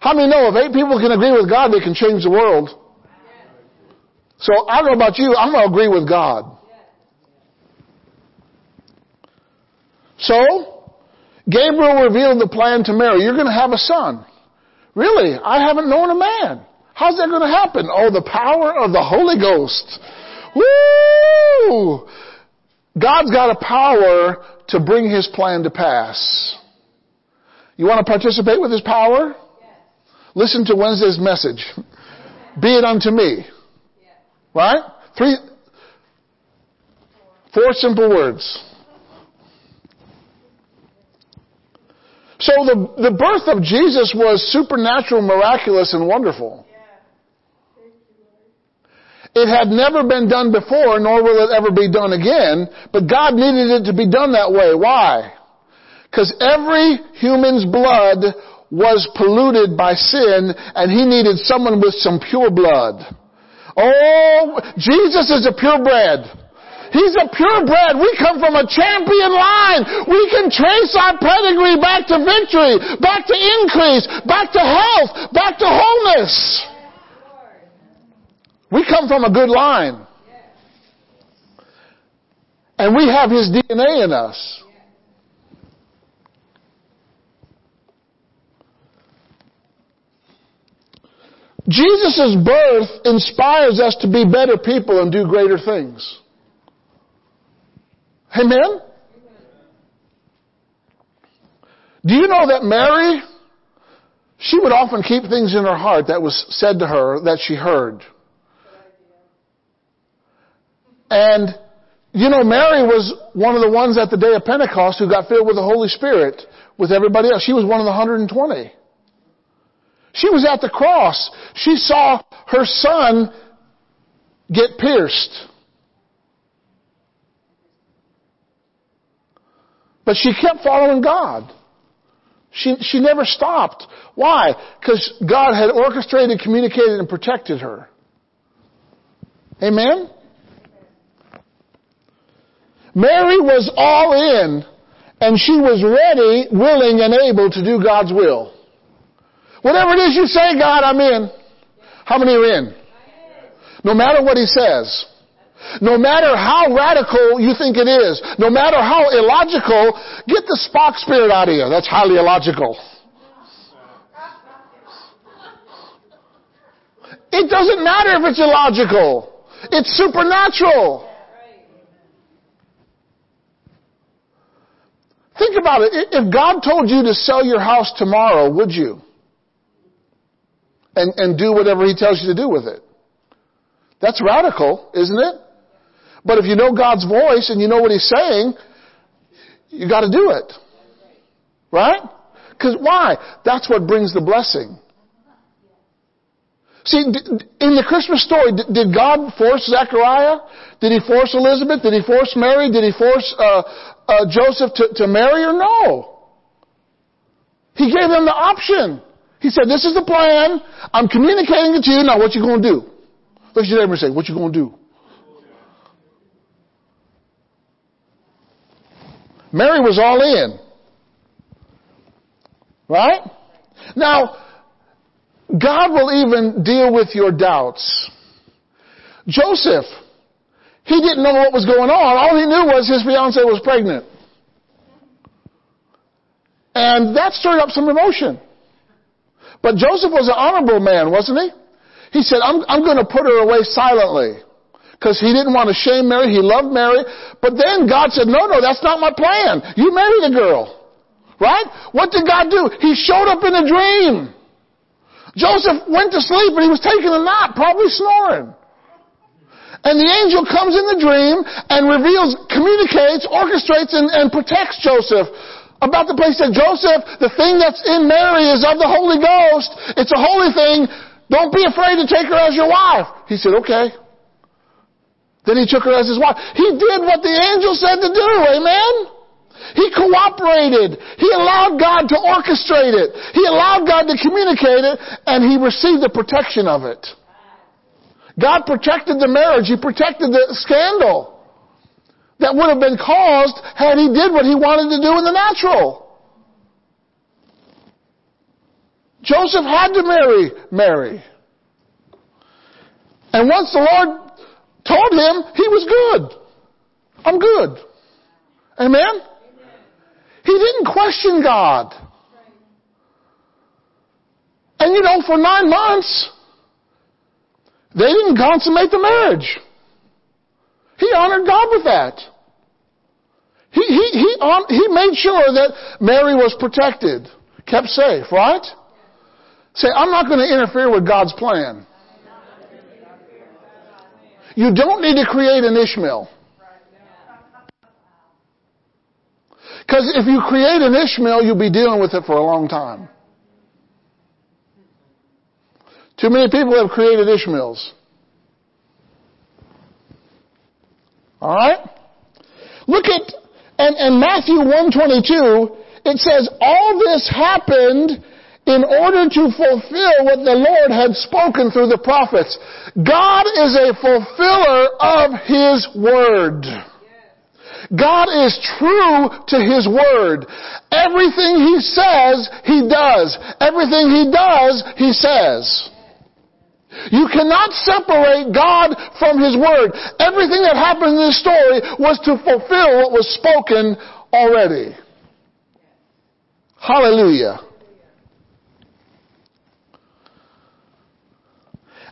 How many know if eight people can agree with God, they can change the world? So I don't know about you, I'm going to agree with God. So, Gabriel revealed the plan to Mary. You're going to have a son. Really? I haven't known a man. How's that going to happen? Oh, the power of the Holy Ghost. Woo! God's got a power to bring His plan to pass. You want to participate with His power? Listen to Wednesday's message. Be it unto me. Right? Three, four simple words. So the, the birth of Jesus was supernatural, miraculous, and wonderful. It had never been done before, nor will it ever be done again, but God needed it to be done that way. Why? Because every human's blood was polluted by sin, and he needed someone with some pure blood. Oh, Jesus is a purebred. He's a purebred. We come from a champion line. We can trace our pedigree back to victory, back to increase, back to health, back to wholeness. We come from a good line. And we have His DNA in us. Jesus' birth inspires us to be better people and do greater things. Amen? Do you know that Mary, she would often keep things in her heart that was said to her that she heard. And, you know, Mary was one of the ones at the day of Pentecost who got filled with the Holy Spirit with everybody else. She was one of the 120. She was at the cross. She saw her son get pierced. But she kept following God. She, she never stopped. Why? Because God had orchestrated, communicated, and protected her. Amen? Mary was all in and she was ready, willing, and able to do God's will. Whatever it is you say, God, I'm in. How many are in? No matter what he says. No matter how radical you think it is, no matter how illogical, get the Spock spirit out of you. That's highly illogical. It doesn't matter if it's illogical. It's supernatural. Think about it. If God told you to sell your house tomorrow, would you? And, and do whatever He tells you to do with it. That's radical, isn't it? But if you know God's voice and you know what He's saying, you gotta do it. Right? Cause why? That's what brings the blessing. See, in the Christmas story, did God force Zechariah? Did he force Elizabeth? Did he force Mary? Did he force uh, uh, Joseph to, to marry or no? He gave them the option. He said, this is the plan. I'm communicating it to you. Now what you going to do? Look at your neighbor and say, what you going to do? Mary was all in. Right? Now, God will even deal with your doubts. Joseph, he didn't know what was going on. All he knew was his fiancee was pregnant. And that stirred up some emotion. But Joseph was an honorable man, wasn't he? He said, I'm, I'm going to put her away silently. Because he didn't want to shame Mary. He loved Mary. But then God said, no, no, that's not my plan. You marry the girl. Right? What did God do? He showed up in a dream. Joseph went to sleep and he was taking a nap, probably snoring. And the angel comes in the dream and reveals, communicates, orchestrates, and, and protects Joseph about the place that Joseph, the thing that's in Mary is of the Holy Ghost. It's a holy thing. Don't be afraid to take her as your wife. He said, okay. Then he took her as his wife. He did what the angel said to do. Amen? He cooperated. He allowed God to orchestrate it. He allowed God to communicate it, and he received the protection of it. God protected the marriage. He protected the scandal that would have been caused had he did what he wanted to do in the natural. Joseph had to marry Mary. And once the Lord told him, he was good. I'm good. Amen? He didn't question God. And you know, for nine months, they didn't consummate the marriage. He honored God with that. He, he, he, he made sure that Mary was protected, kept safe, right? Say, I'm not going to interfere with God's plan. You don't need to create an Ishmael. Because if you create an Ishmael, you'll be dealing with it for a long time. Too many people have created Ishmaels. Alright? Look at, and, and Matthew 122, it says, all this happened in order to fulfill what the Lord had spoken through the prophets. God is a fulfiller of His Word. God is true to His Word. Everything He says, He does. Everything He does, He says. You cannot separate God from His Word. Everything that happened in this story was to fulfill what was spoken already. Hallelujah.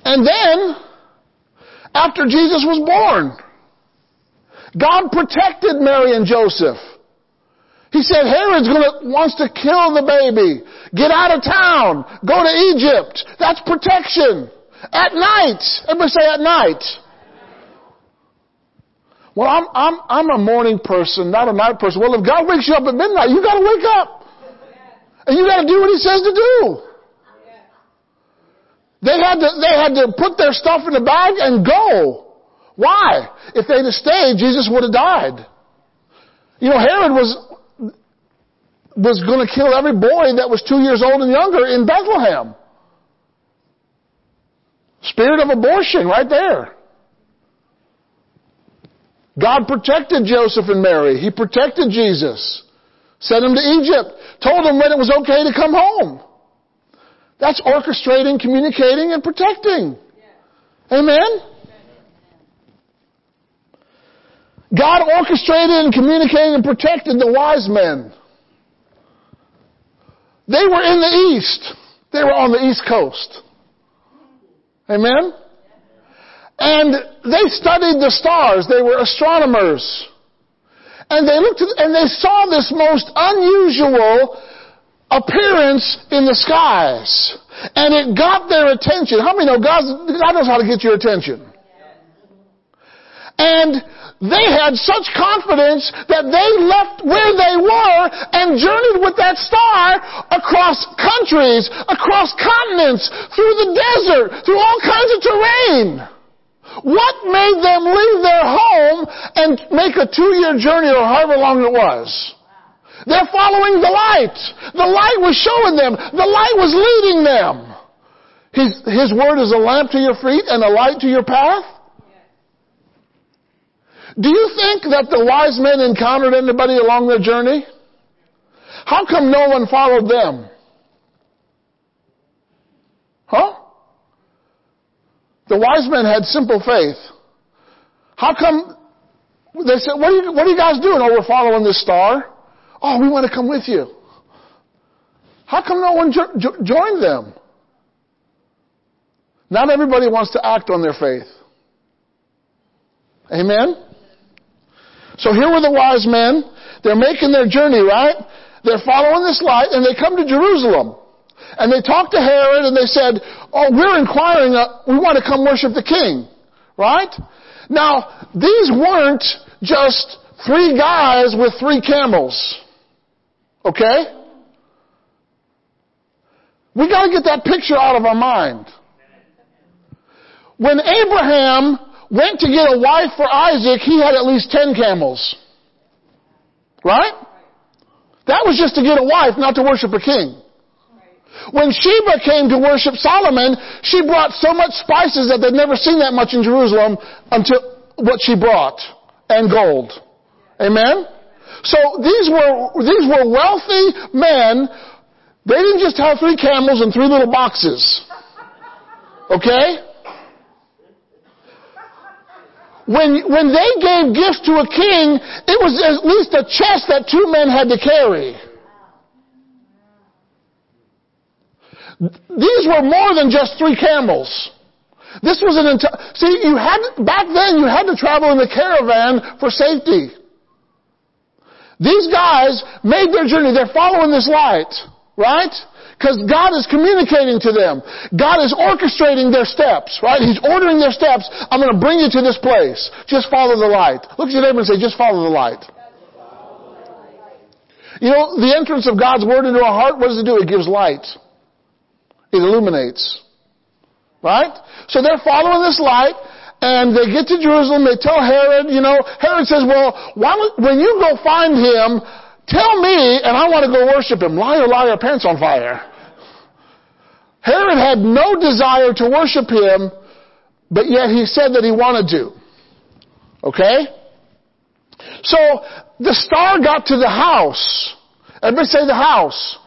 And then, after Jesus was born, God protected Mary and Joseph. He said, Herod's gonna, wants to kill the baby. Get out of town. Go to Egypt. That's protection. At night. Everybody say at night. Well, I'm, I'm, I'm a morning person, not a night person. Well, if God wakes you up at midnight, you gotta wake up. And you gotta do what He says to do. They had to, they had to put their stuff in the bag and go. Why? If they'd have stayed, Jesus would have died. You know, Herod was, was going to kill every boy that was two years old and younger in Bethlehem. Spirit of abortion right there. God protected Joseph and Mary. He protected Jesus. Sent him to Egypt. Told him when it was okay to come home. That's orchestrating, communicating, and protecting. Amen? God orchestrated and communicated and protected the wise men. They were in the east. They were on the east coast. Amen? And they studied the stars. They were astronomers. And they looked and they saw this most unusual appearance in the skies. And it got their attention. How many know God, God knows how to get your attention? And they had such confidence that they left where they were and journeyed with that star across countries, across continents, through the desert, through all kinds of terrain. What made them leave their home and make a two-year journey or however long it was? They're following the light. The light was showing them. The light was leading them. His, his word is a lamp to your feet and a light to your path. Do you think that the wise men encountered anybody along their journey? How come no one followed them? Huh? The wise men had simple faith. How come they said, what are you, what are you guys doing? Oh, we're following this star. Oh, we want to come with you. How come no one jo- jo- joined them? Not everybody wants to act on their faith. Amen? So here were the wise men. They're making their journey, right? They're following this light and they come to Jerusalem. And they talked to Herod and they said, oh, we're inquiring, uh, we want to come worship the king. Right? Now, these weren't just three guys with three camels. Okay? We gotta get that picture out of our mind. When Abraham went to get a wife for Isaac, he had at least ten camels. Right? That was just to get a wife, not to worship a king. When Sheba came to worship Solomon, she brought so much spices that they'd never seen that much in Jerusalem until what she brought. And gold. Amen? So these were, these were wealthy men. They didn't just have three camels and three little boxes. Okay? When, when they gave gifts to a king, it was at least a chest that two men had to carry. These were more than just three camels. This was an entire, see, you had, back then you had to travel in the caravan for safety. These guys made their journey. They're following this light, right? Because God is communicating to them. God is orchestrating their steps, right? He's ordering their steps. I'm going to bring you to this place. Just follow the light. Look at your neighbor and say, just follow the light. You know, the entrance of God's Word into our heart, what does it do? It gives light. It illuminates. Right? So they're following this light, and they get to Jerusalem, they tell Herod, you know, Herod says, well, why, when you go find him, tell me, and I want to go worship him. Liar, liar, pants on fire. Herod had no desire to worship him, but yet he said that he wanted to. Okay? So, the star got to the house. Everybody say the house.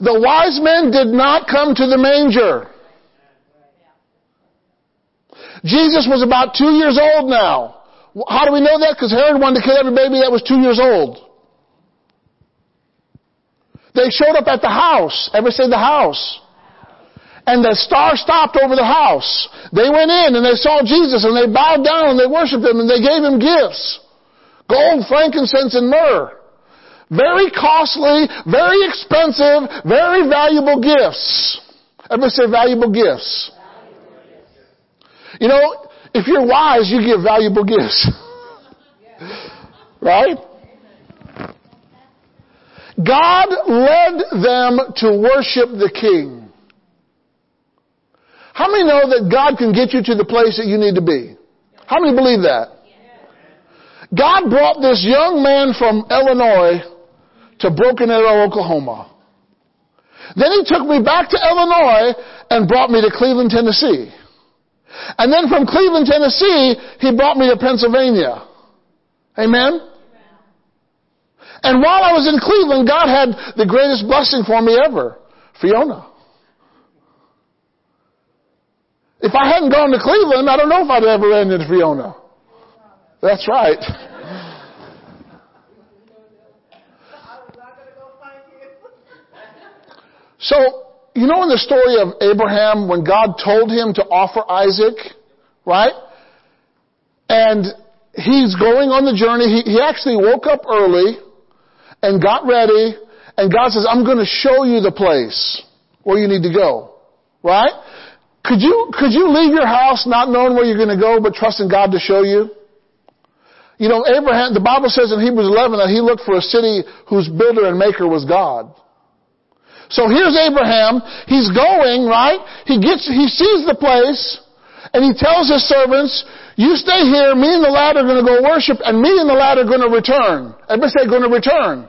The wise men did not come to the manger. Jesus was about two years old now. How do we know that? Because Herod wanted to kill every baby that was two years old. They showed up at the house. Everybody say the house. And the star stopped over the house. They went in and they saw Jesus and they bowed down and they worshiped him and they gave him gifts. Gold, frankincense, and myrrh. Very costly, very expensive, very valuable gifts. Everybody say valuable gifts. You know, if you're wise, you give valuable gifts. right? God led them to worship the King. How many know that God can get you to the place that you need to be? How many believe that? God brought this young man from Illinois to Broken Arrow, Oklahoma. Then he took me back to Illinois and brought me to Cleveland, Tennessee. And then from Cleveland, Tennessee, he brought me to Pennsylvania. Amen? And while I was in Cleveland, God had the greatest blessing for me ever. Fiona. If I hadn't gone to Cleveland, I don't know if I'd ever ended Fiona. That's right. So, you know in the story of Abraham when God told him to offer Isaac, right? And he's going on the journey. He, he actually woke up early and got ready and God says, I'm going to show you the place where you need to go. Right? Could you, could you leave your house not knowing where you're going to go but trusting God to show you? You know, Abraham, the Bible says in Hebrews 11 that he looked for a city whose builder and maker was God. So here's Abraham. He's going, right? He gets, he sees the place and he tells his servants, you stay here, me and the lad are going to go worship and me and the lad are going to return. Everybody say going to return.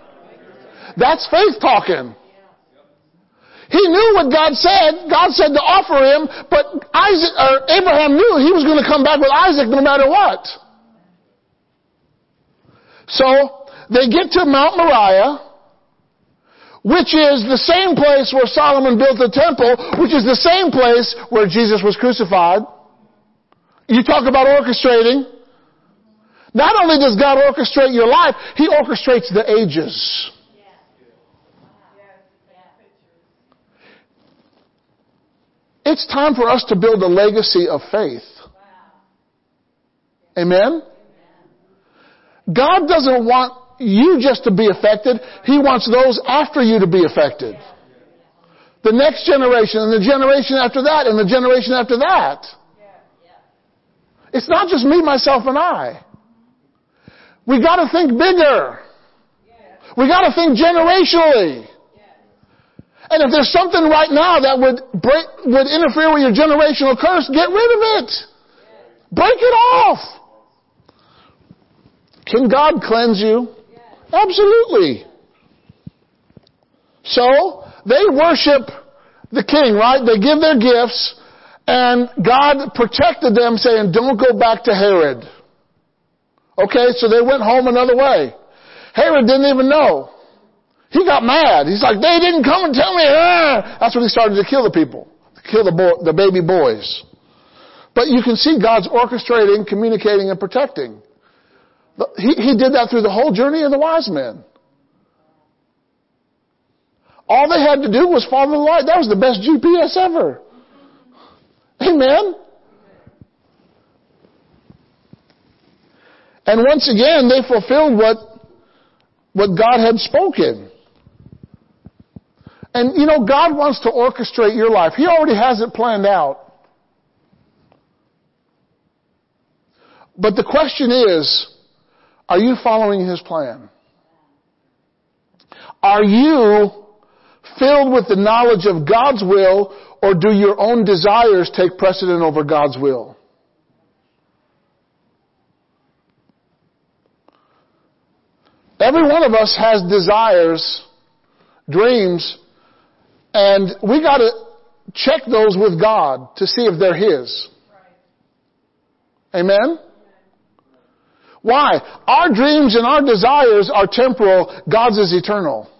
That's faith talking. He knew what God said. God said to offer him, but Isaac, or Abraham knew he was going to come back with Isaac no matter what. So, they get to Mount Moriah, which is the same place where Solomon built the temple, which is the same place where Jesus was crucified. You talk about orchestrating. Not only does God orchestrate your life, He orchestrates the ages. It's time for us to build a legacy of faith. Amen? God doesn't want you just to be affected. He wants those after you to be affected. The next generation and the generation after that and the generation after that. It's not just me, myself, and I. We gotta think bigger. We gotta think generationally. And if there's something right now that would break, would interfere with your generational curse, get rid of it. Break it off. Can God cleanse you? Absolutely. So, they worship the king, right? They give their gifts, and God protected them saying, don't go back to Herod. Okay, so they went home another way. Herod didn't even know. He got mad. He's like, they didn't come and tell me. Ah! That's when he started to kill the people, kill the, the baby boys. But you can see God's orchestrating, communicating, and protecting. He, he did that through the whole journey of the wise men. All they had to do was follow the light. That was the best GPS ever. Amen. And once again, they fulfilled what, what God had spoken. And you know, God wants to orchestrate your life. He already has it planned out. But the question is, are you following His plan? Are you filled with the knowledge of God's will or do your own desires take precedent over God's will? Every one of us has desires, dreams, and we gotta check those with God to see if they're His. Amen? Why? Our dreams and our desires are temporal, God's is eternal.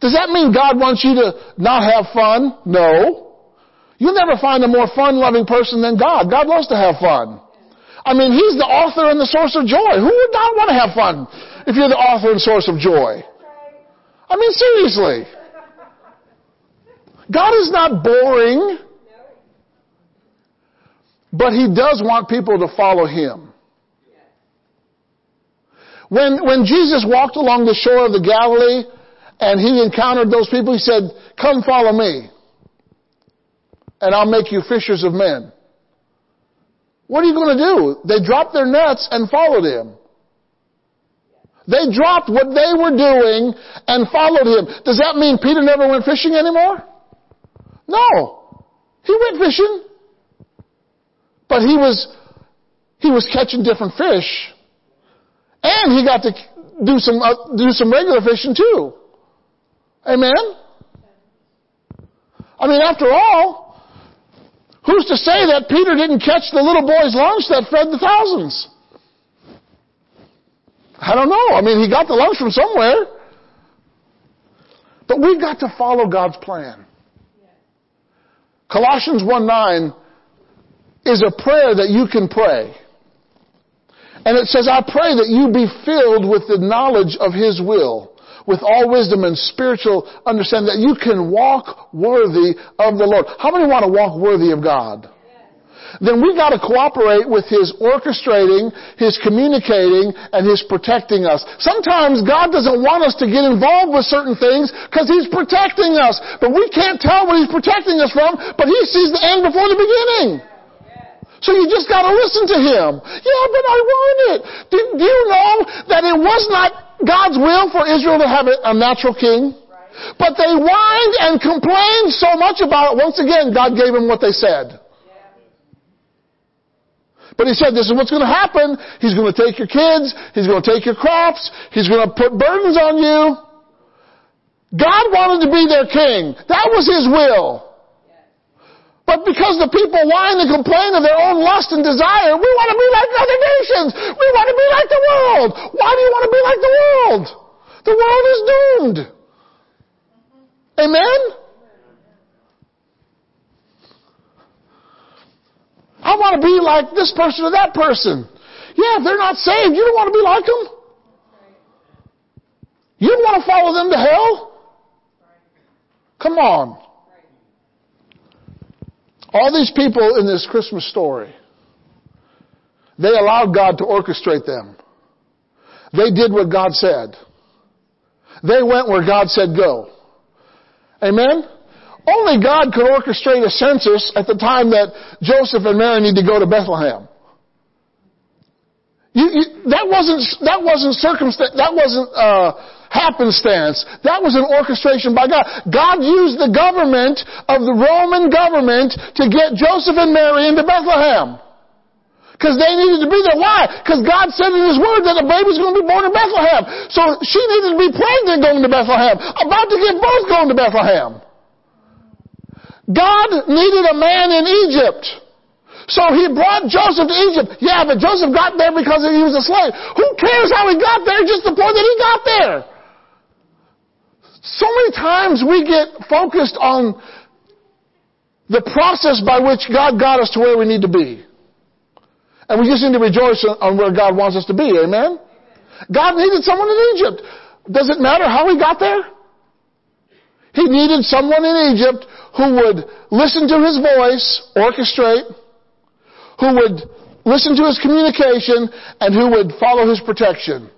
Does that mean God wants you to not have fun? No. You'll never find a more fun-loving person than God. God loves to have fun. I mean, He's the author and the source of joy. Who would not want to have fun if you're the author and source of joy? I mean, seriously. God is not boring. But He does want people to follow Him. When, when Jesus walked along the shore of the Galilee and He encountered those people, He said, come follow me and I'll make you fishers of men. What are you going to do? They dropped their nets and followed Him. They dropped what they were doing and followed Him. Does that mean Peter never went fishing anymore? No. He went fishing. But he was, he was catching different fish. And he got to do some, uh, do some regular fishing too. Amen? I mean, after all, who's to say that Peter didn't catch the little boy's lunch that fed the thousands? I don't know. I mean, he got the lunch from somewhere. But we've got to follow God's plan. Colossians 1 9 is a prayer that you can pray. And it says, I pray that you be filled with the knowledge of His will, with all wisdom and spiritual understanding, that you can walk worthy of the Lord. How many want to walk worthy of God? then we got to cooperate with His orchestrating, His communicating, and His protecting us. Sometimes God doesn't want us to get involved with certain things because He's protecting us. But we can't tell what He's protecting us from, but He sees the end before the beginning. So you just got to listen to Him. Yeah, but I want it. Do, do you know that it was not God's will for Israel to have a, a natural king? But they whined and complained so much about it. Once again, God gave them what they said. But he said, this is what's going to happen. He's going to take your kids. He's going to take your crops. He's going to put burdens on you. God wanted to be their king. That was his will. But because the people whine and complain of their own lust and desire, we want to be like other nations. We want to be like the world. Why do you want to be like the world? The world is doomed. Amen? I want to be like this person or that person. Yeah, if they're not saved, you don't want to be like them. You don't want to follow them to hell. Come on. All these people in this Christmas story, they allowed God to orchestrate them. They did what God said. They went where God said go. Amen? Only God could orchestrate a census at the time that Joseph and Mary need to go to Bethlehem. You, you, that wasn't that wasn't circumstance. That wasn't uh, happenstance. That was an orchestration by God. God used the government of the Roman government to get Joseph and Mary into Bethlehem. Because they needed to be there. Why? Because God said in His Word that a baby's going to be born in Bethlehem. So she needed to be pregnant going to Bethlehem. About to give birth going to Bethlehem. God needed a man in Egypt. So he brought Joseph to Egypt. Yeah, but Joseph got there because he was a slave. Who cares how he got there? Just the point that he got there. So many times we get focused on the process by which God got us to where we need to be. And we just need to rejoice on where God wants us to be. Amen? God needed someone in Egypt. Does it matter how he got there? He needed someone in Egypt who would listen to his voice, orchestrate, who would listen to his communication, and who would follow his protection.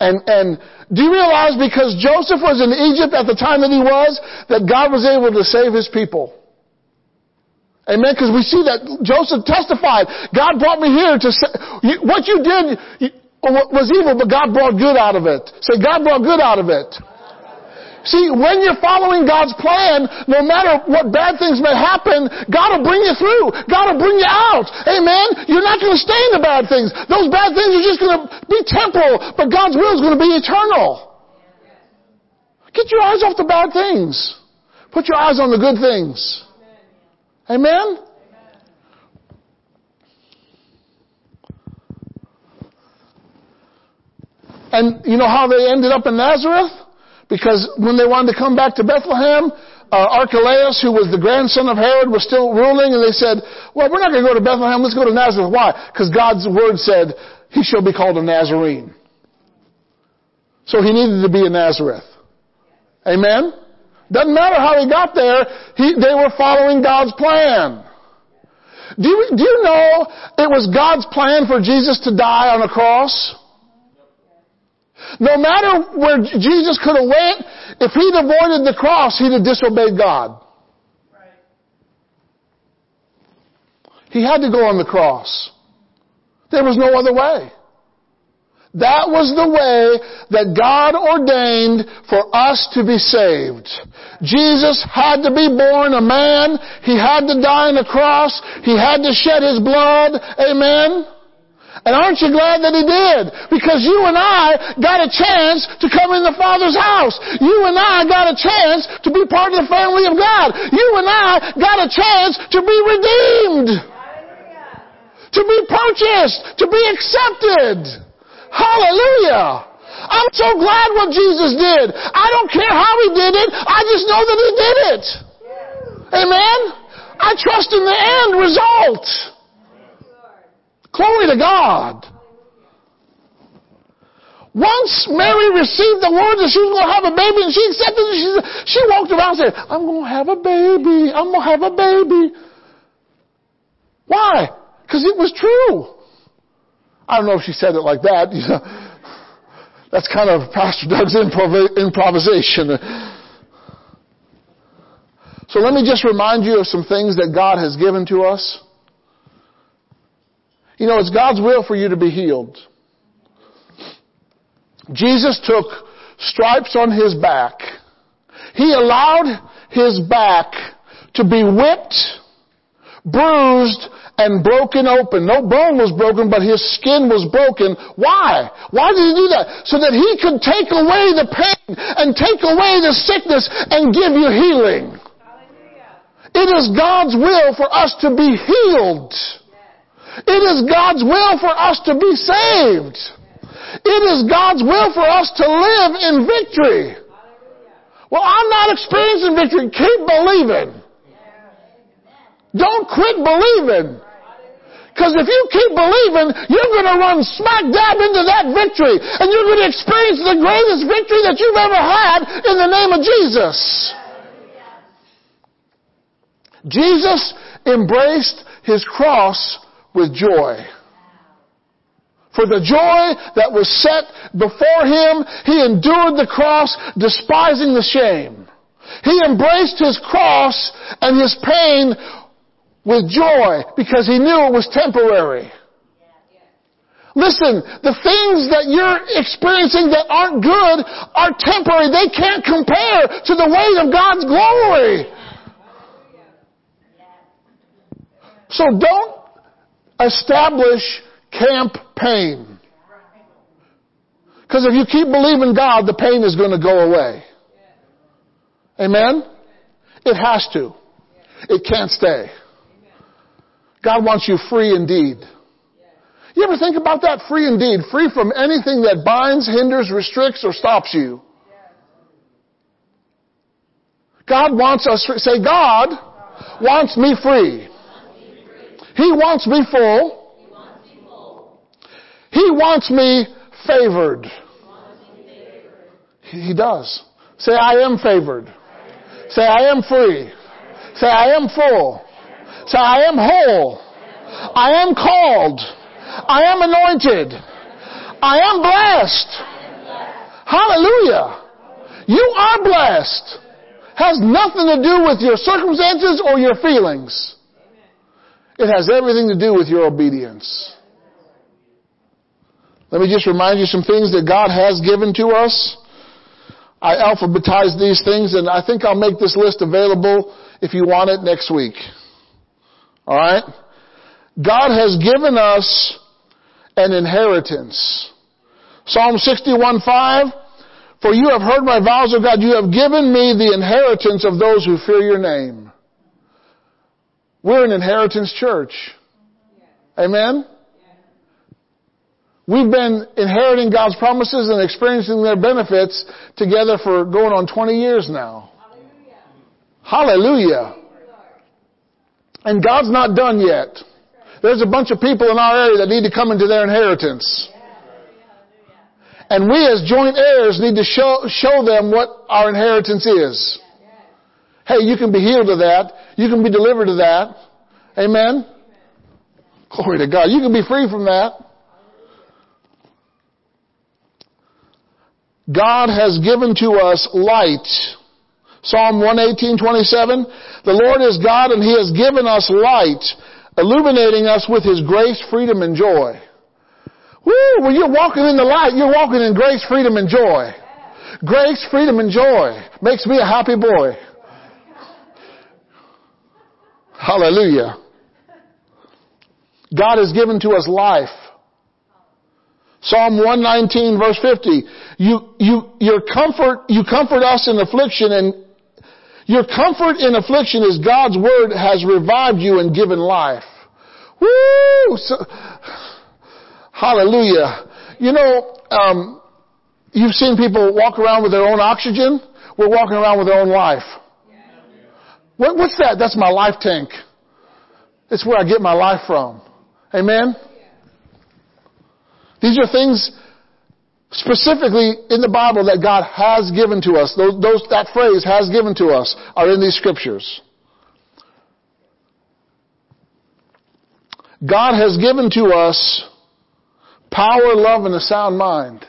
And, and do you realize because Joseph was in Egypt at the time that he was, that God was able to save his people? Amen. Because we see that Joseph testified, God brought me here to say, what you did was evil, but God brought good out of it. Say, God brought good out of it. See, when you're following God's plan, no matter what bad things may happen, God will bring you through. God will bring you out. Amen? You're not going to stay in the bad things. Those bad things are just going to be temporal, but God's will is going to be eternal. Get your eyes off the bad things. Put your eyes on the good things. Amen? And you know how they ended up in Nazareth? Because when they wanted to come back to Bethlehem, uh, Archelaus, who was the grandson of Herod, was still ruling, and they said, well, we're not going to go to Bethlehem, let's go to Nazareth. Why? Because God's word said, he shall be called a Nazarene. So he needed to be in Nazareth. Amen? Doesn't matter how he got there, he, they were following God's plan. Do you, do you know it was God's plan for Jesus to die on a cross? No matter where Jesus could have went, if he'd avoided the cross, he'd have disobeyed God. He had to go on the cross. There was no other way. That was the way that God ordained for us to be saved. Jesus had to be born a man. He had to die on the cross. He had to shed his blood. Amen. And aren't you glad that he did? Because you and I got a chance to come in the Father's house. You and I got a chance to be part of the family of God. You and I got a chance to be redeemed. To be purchased. To be accepted. Hallelujah. I'm so glad what Jesus did. I don't care how he did it. I just know that he did it. Amen? I trust in the end result. Glory to God. Once Mary received the word that she was going to have a baby and she accepted it, she, she walked around and said, I'm going to have a baby. I'm going to have a baby. Why? Because it was true. I don't know if she said it like that. You know, that's kind of Pastor Doug's improv- improvisation. So let me just remind you of some things that God has given to us. You know, it's God's will for you to be healed. Jesus took stripes on his back. He allowed his back to be whipped, bruised, and broken open. No bone was broken, but his skin was broken. Why? Why did he do that? So that he could take away the pain and take away the sickness and give you healing. It is God's will for us to be healed. It is God's will for us to be saved. It is God's will for us to live in victory. Well, I'm not experiencing victory. Keep believing. Don't quit believing. Because if you keep believing, you're going to run smack dab into that victory. And you're going to experience the greatest victory that you've ever had in the name of Jesus. Jesus embraced his cross with joy. For the joy that was set before him, he endured the cross, despising the shame. He embraced his cross and his pain with joy because he knew it was temporary. Listen, the things that you're experiencing that aren't good are temporary. They can't compare to the weight of God's glory. So don't establish camp pain. Because if you keep believing God, the pain is going to go away. Amen? It has to. It can't stay. God wants you free indeed. You ever think about that? Free indeed. Free from anything that binds, hinders, restricts, or stops you. God wants us, free. say, God wants me free. He wants me full. He wants me favored. He does. Say, I am favored. Say, I am free. Say, I am full. Say, I am whole. I am called. I am anointed. I am blessed. Hallelujah. You are blessed. Has nothing to do with your circumstances or your feelings. It has everything to do with your obedience. Let me just remind you some things that God has given to us. I alphabetized these things and I think I'll make this list available if you want it next week. Alright? God has given us an inheritance. Psalm 61 5, For you have heard my vows, O God, you have given me the inheritance of those who fear your name. We're an inheritance church. Amen? We've been inheriting God's promises and experiencing their benefits together for going on 20 years now. Hallelujah. And God's not done yet. There's a bunch of people in our area that need to come into their inheritance. And we as joint heirs need to show, show them what our inheritance is. Hey, you can be healed of that. You can be delivered of that. Amen? Glory to God. You can be free from that. God has given to us light. Psalm 118, 27. The Lord is God and He has given us light, illuminating us with His grace, freedom, and joy. Woo! When you're walking in the light, you're walking in grace, freedom, and joy. Grace, freedom, and joy makes me a happy boy. Hallelujah. God has given to us life. Psalm 119 verse 50. You, you, your comfort, you comfort us in affliction and your comfort in affliction is God's word has revived you and given life. Woo! So, hallelujah. You know, um, you've seen people walk around with their own oxygen. We're walking around with our own life. What, what's that? That's my life tank. It's where I get my life from. Amen? These are things specifically in the Bible that God has given to us. Those, those, that phrase has given to us are in these scriptures. God has given to us power, love, and a sound mind.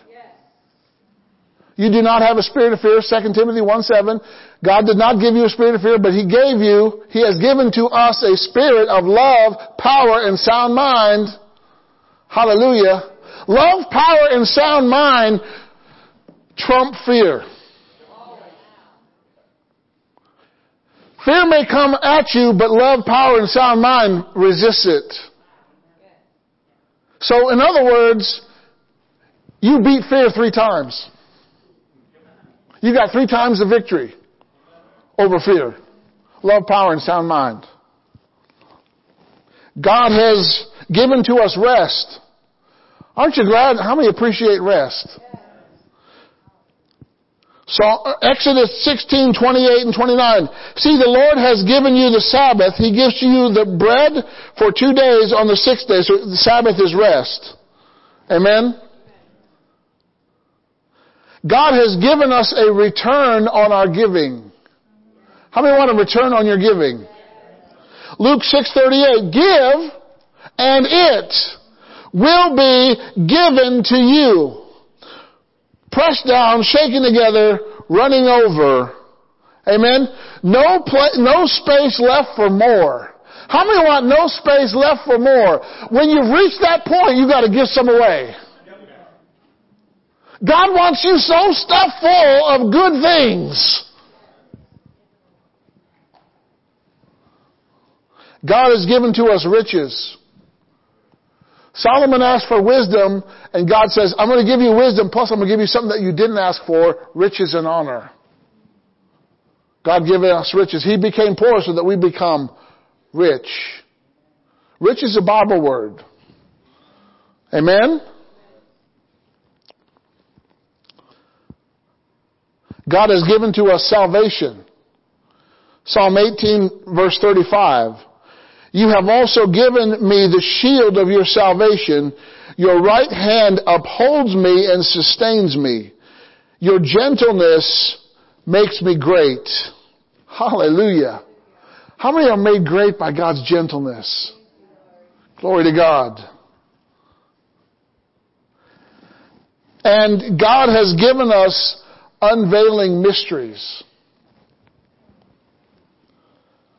You do not have a spirit of fear, 2 Timothy 1 7. God did not give you a spirit of fear, but He gave you, He has given to us a spirit of love, power, and sound mind. Hallelujah. Love, power, and sound mind trump fear. Fear may come at you, but love, power, and sound mind resists it. So, in other words, you beat fear three times. You got three times the victory over fear. Love, power, and sound mind. God has given to us rest. Aren't you glad? How many appreciate rest? So uh, Exodus 16, 28 and 29. See, the Lord has given you the Sabbath. He gives you the bread for two days on the sixth day. So the Sabbath is rest. Amen? God has given us a return on our giving. How many want a return on your giving? Luke 6:38 Give and it will be given to you. Pressed down, shaken together, running over. Amen. No pla- no space left for more. How many want no space left for more? When you've reached that point, you got to give some away. God wants you so stuffed full of good things. God has given to us riches. Solomon asked for wisdom, and God says, I'm going to give you wisdom, plus I'm going to give you something that you didn't ask for, riches and honor. God giving us riches. He became poor so that we become rich. Rich is a Bible word. Amen? God has given to us salvation. Psalm 18 verse 35. You have also given me the shield of your salvation. Your right hand upholds me and sustains me. Your gentleness makes me great. Hallelujah. How many are made great by God's gentleness? Glory to God. And God has given us unveiling mysteries.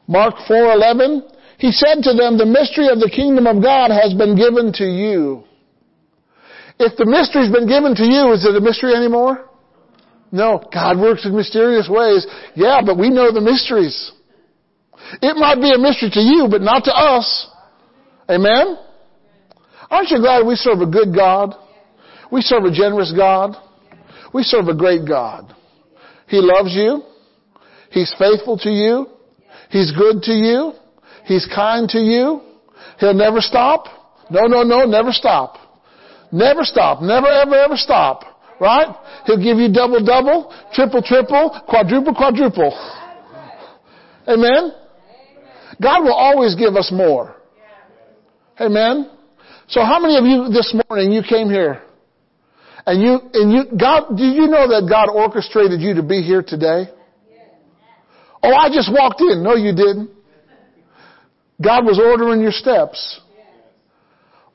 Mark 4:11 He said to them the mystery of the kingdom of God has been given to you. If the mystery's been given to you, is it a mystery anymore? No, God works in mysterious ways. Yeah, but we know the mysteries. It might be a mystery to you, but not to us. Amen? Aren't you glad we serve a good God? We serve a generous God. We serve a great God. He loves you. He's faithful to you. He's good to you. He's kind to you. He'll never stop. No, no, no, never stop. Never stop. Never, ever, ever stop. Right? He'll give you double, double, triple, triple, quadruple, quadruple. Amen? God will always give us more. Amen? So how many of you this morning, you came here and you, and you, God, do you know that God orchestrated you to be here today? Oh, I just walked in. No, you didn't. God was ordering your steps.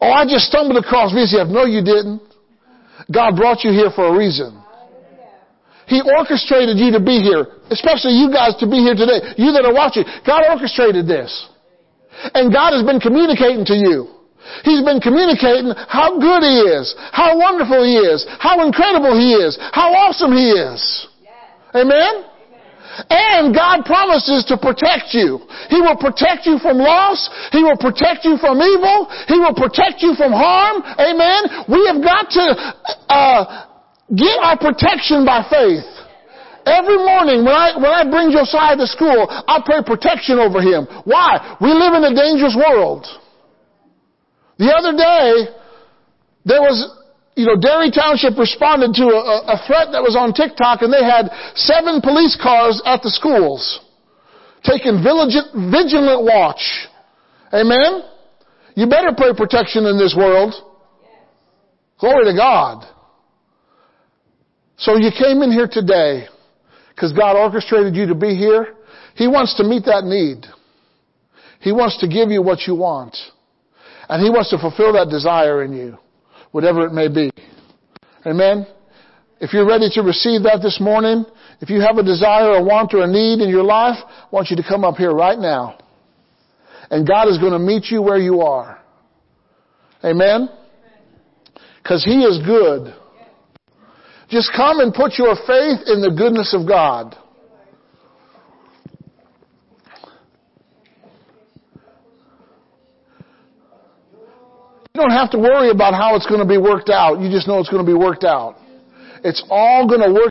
Oh, I just stumbled across VCF. No, you didn't. God brought you here for a reason. He orchestrated you to be here, especially you guys to be here today. You that are watching, God orchestrated this. And God has been communicating to you. He's been communicating how good He is, how wonderful He is, how incredible He is, how awesome He is. Amen? And God promises to protect you. He will protect you from loss. He will protect you from evil. He will protect you from harm. Amen. We have got to uh, get our protection by faith. Every morning when I when I bring Josiah to school, I pray protection over him. Why? We live in a dangerous world. The other day, there was you know, Derry Township responded to a, a threat that was on TikTok and they had seven police cars at the schools taking vigilant, vigilant watch. Amen? You better pray protection in this world. Glory to God. So you came in here today because God orchestrated you to be here. He wants to meet that need. He wants to give you what you want. And He wants to fulfill that desire in you whatever it may be. Amen? If you're ready to receive that this morning, if you have a desire, a want, or a need in your life, I want you to come up here right now. And God is going to meet you where you are. Amen? Because He is good. Just come and put your faith in the goodness of God. You don't have to worry about how it's going to be worked out. You just know it's going to be worked out. It's all going to work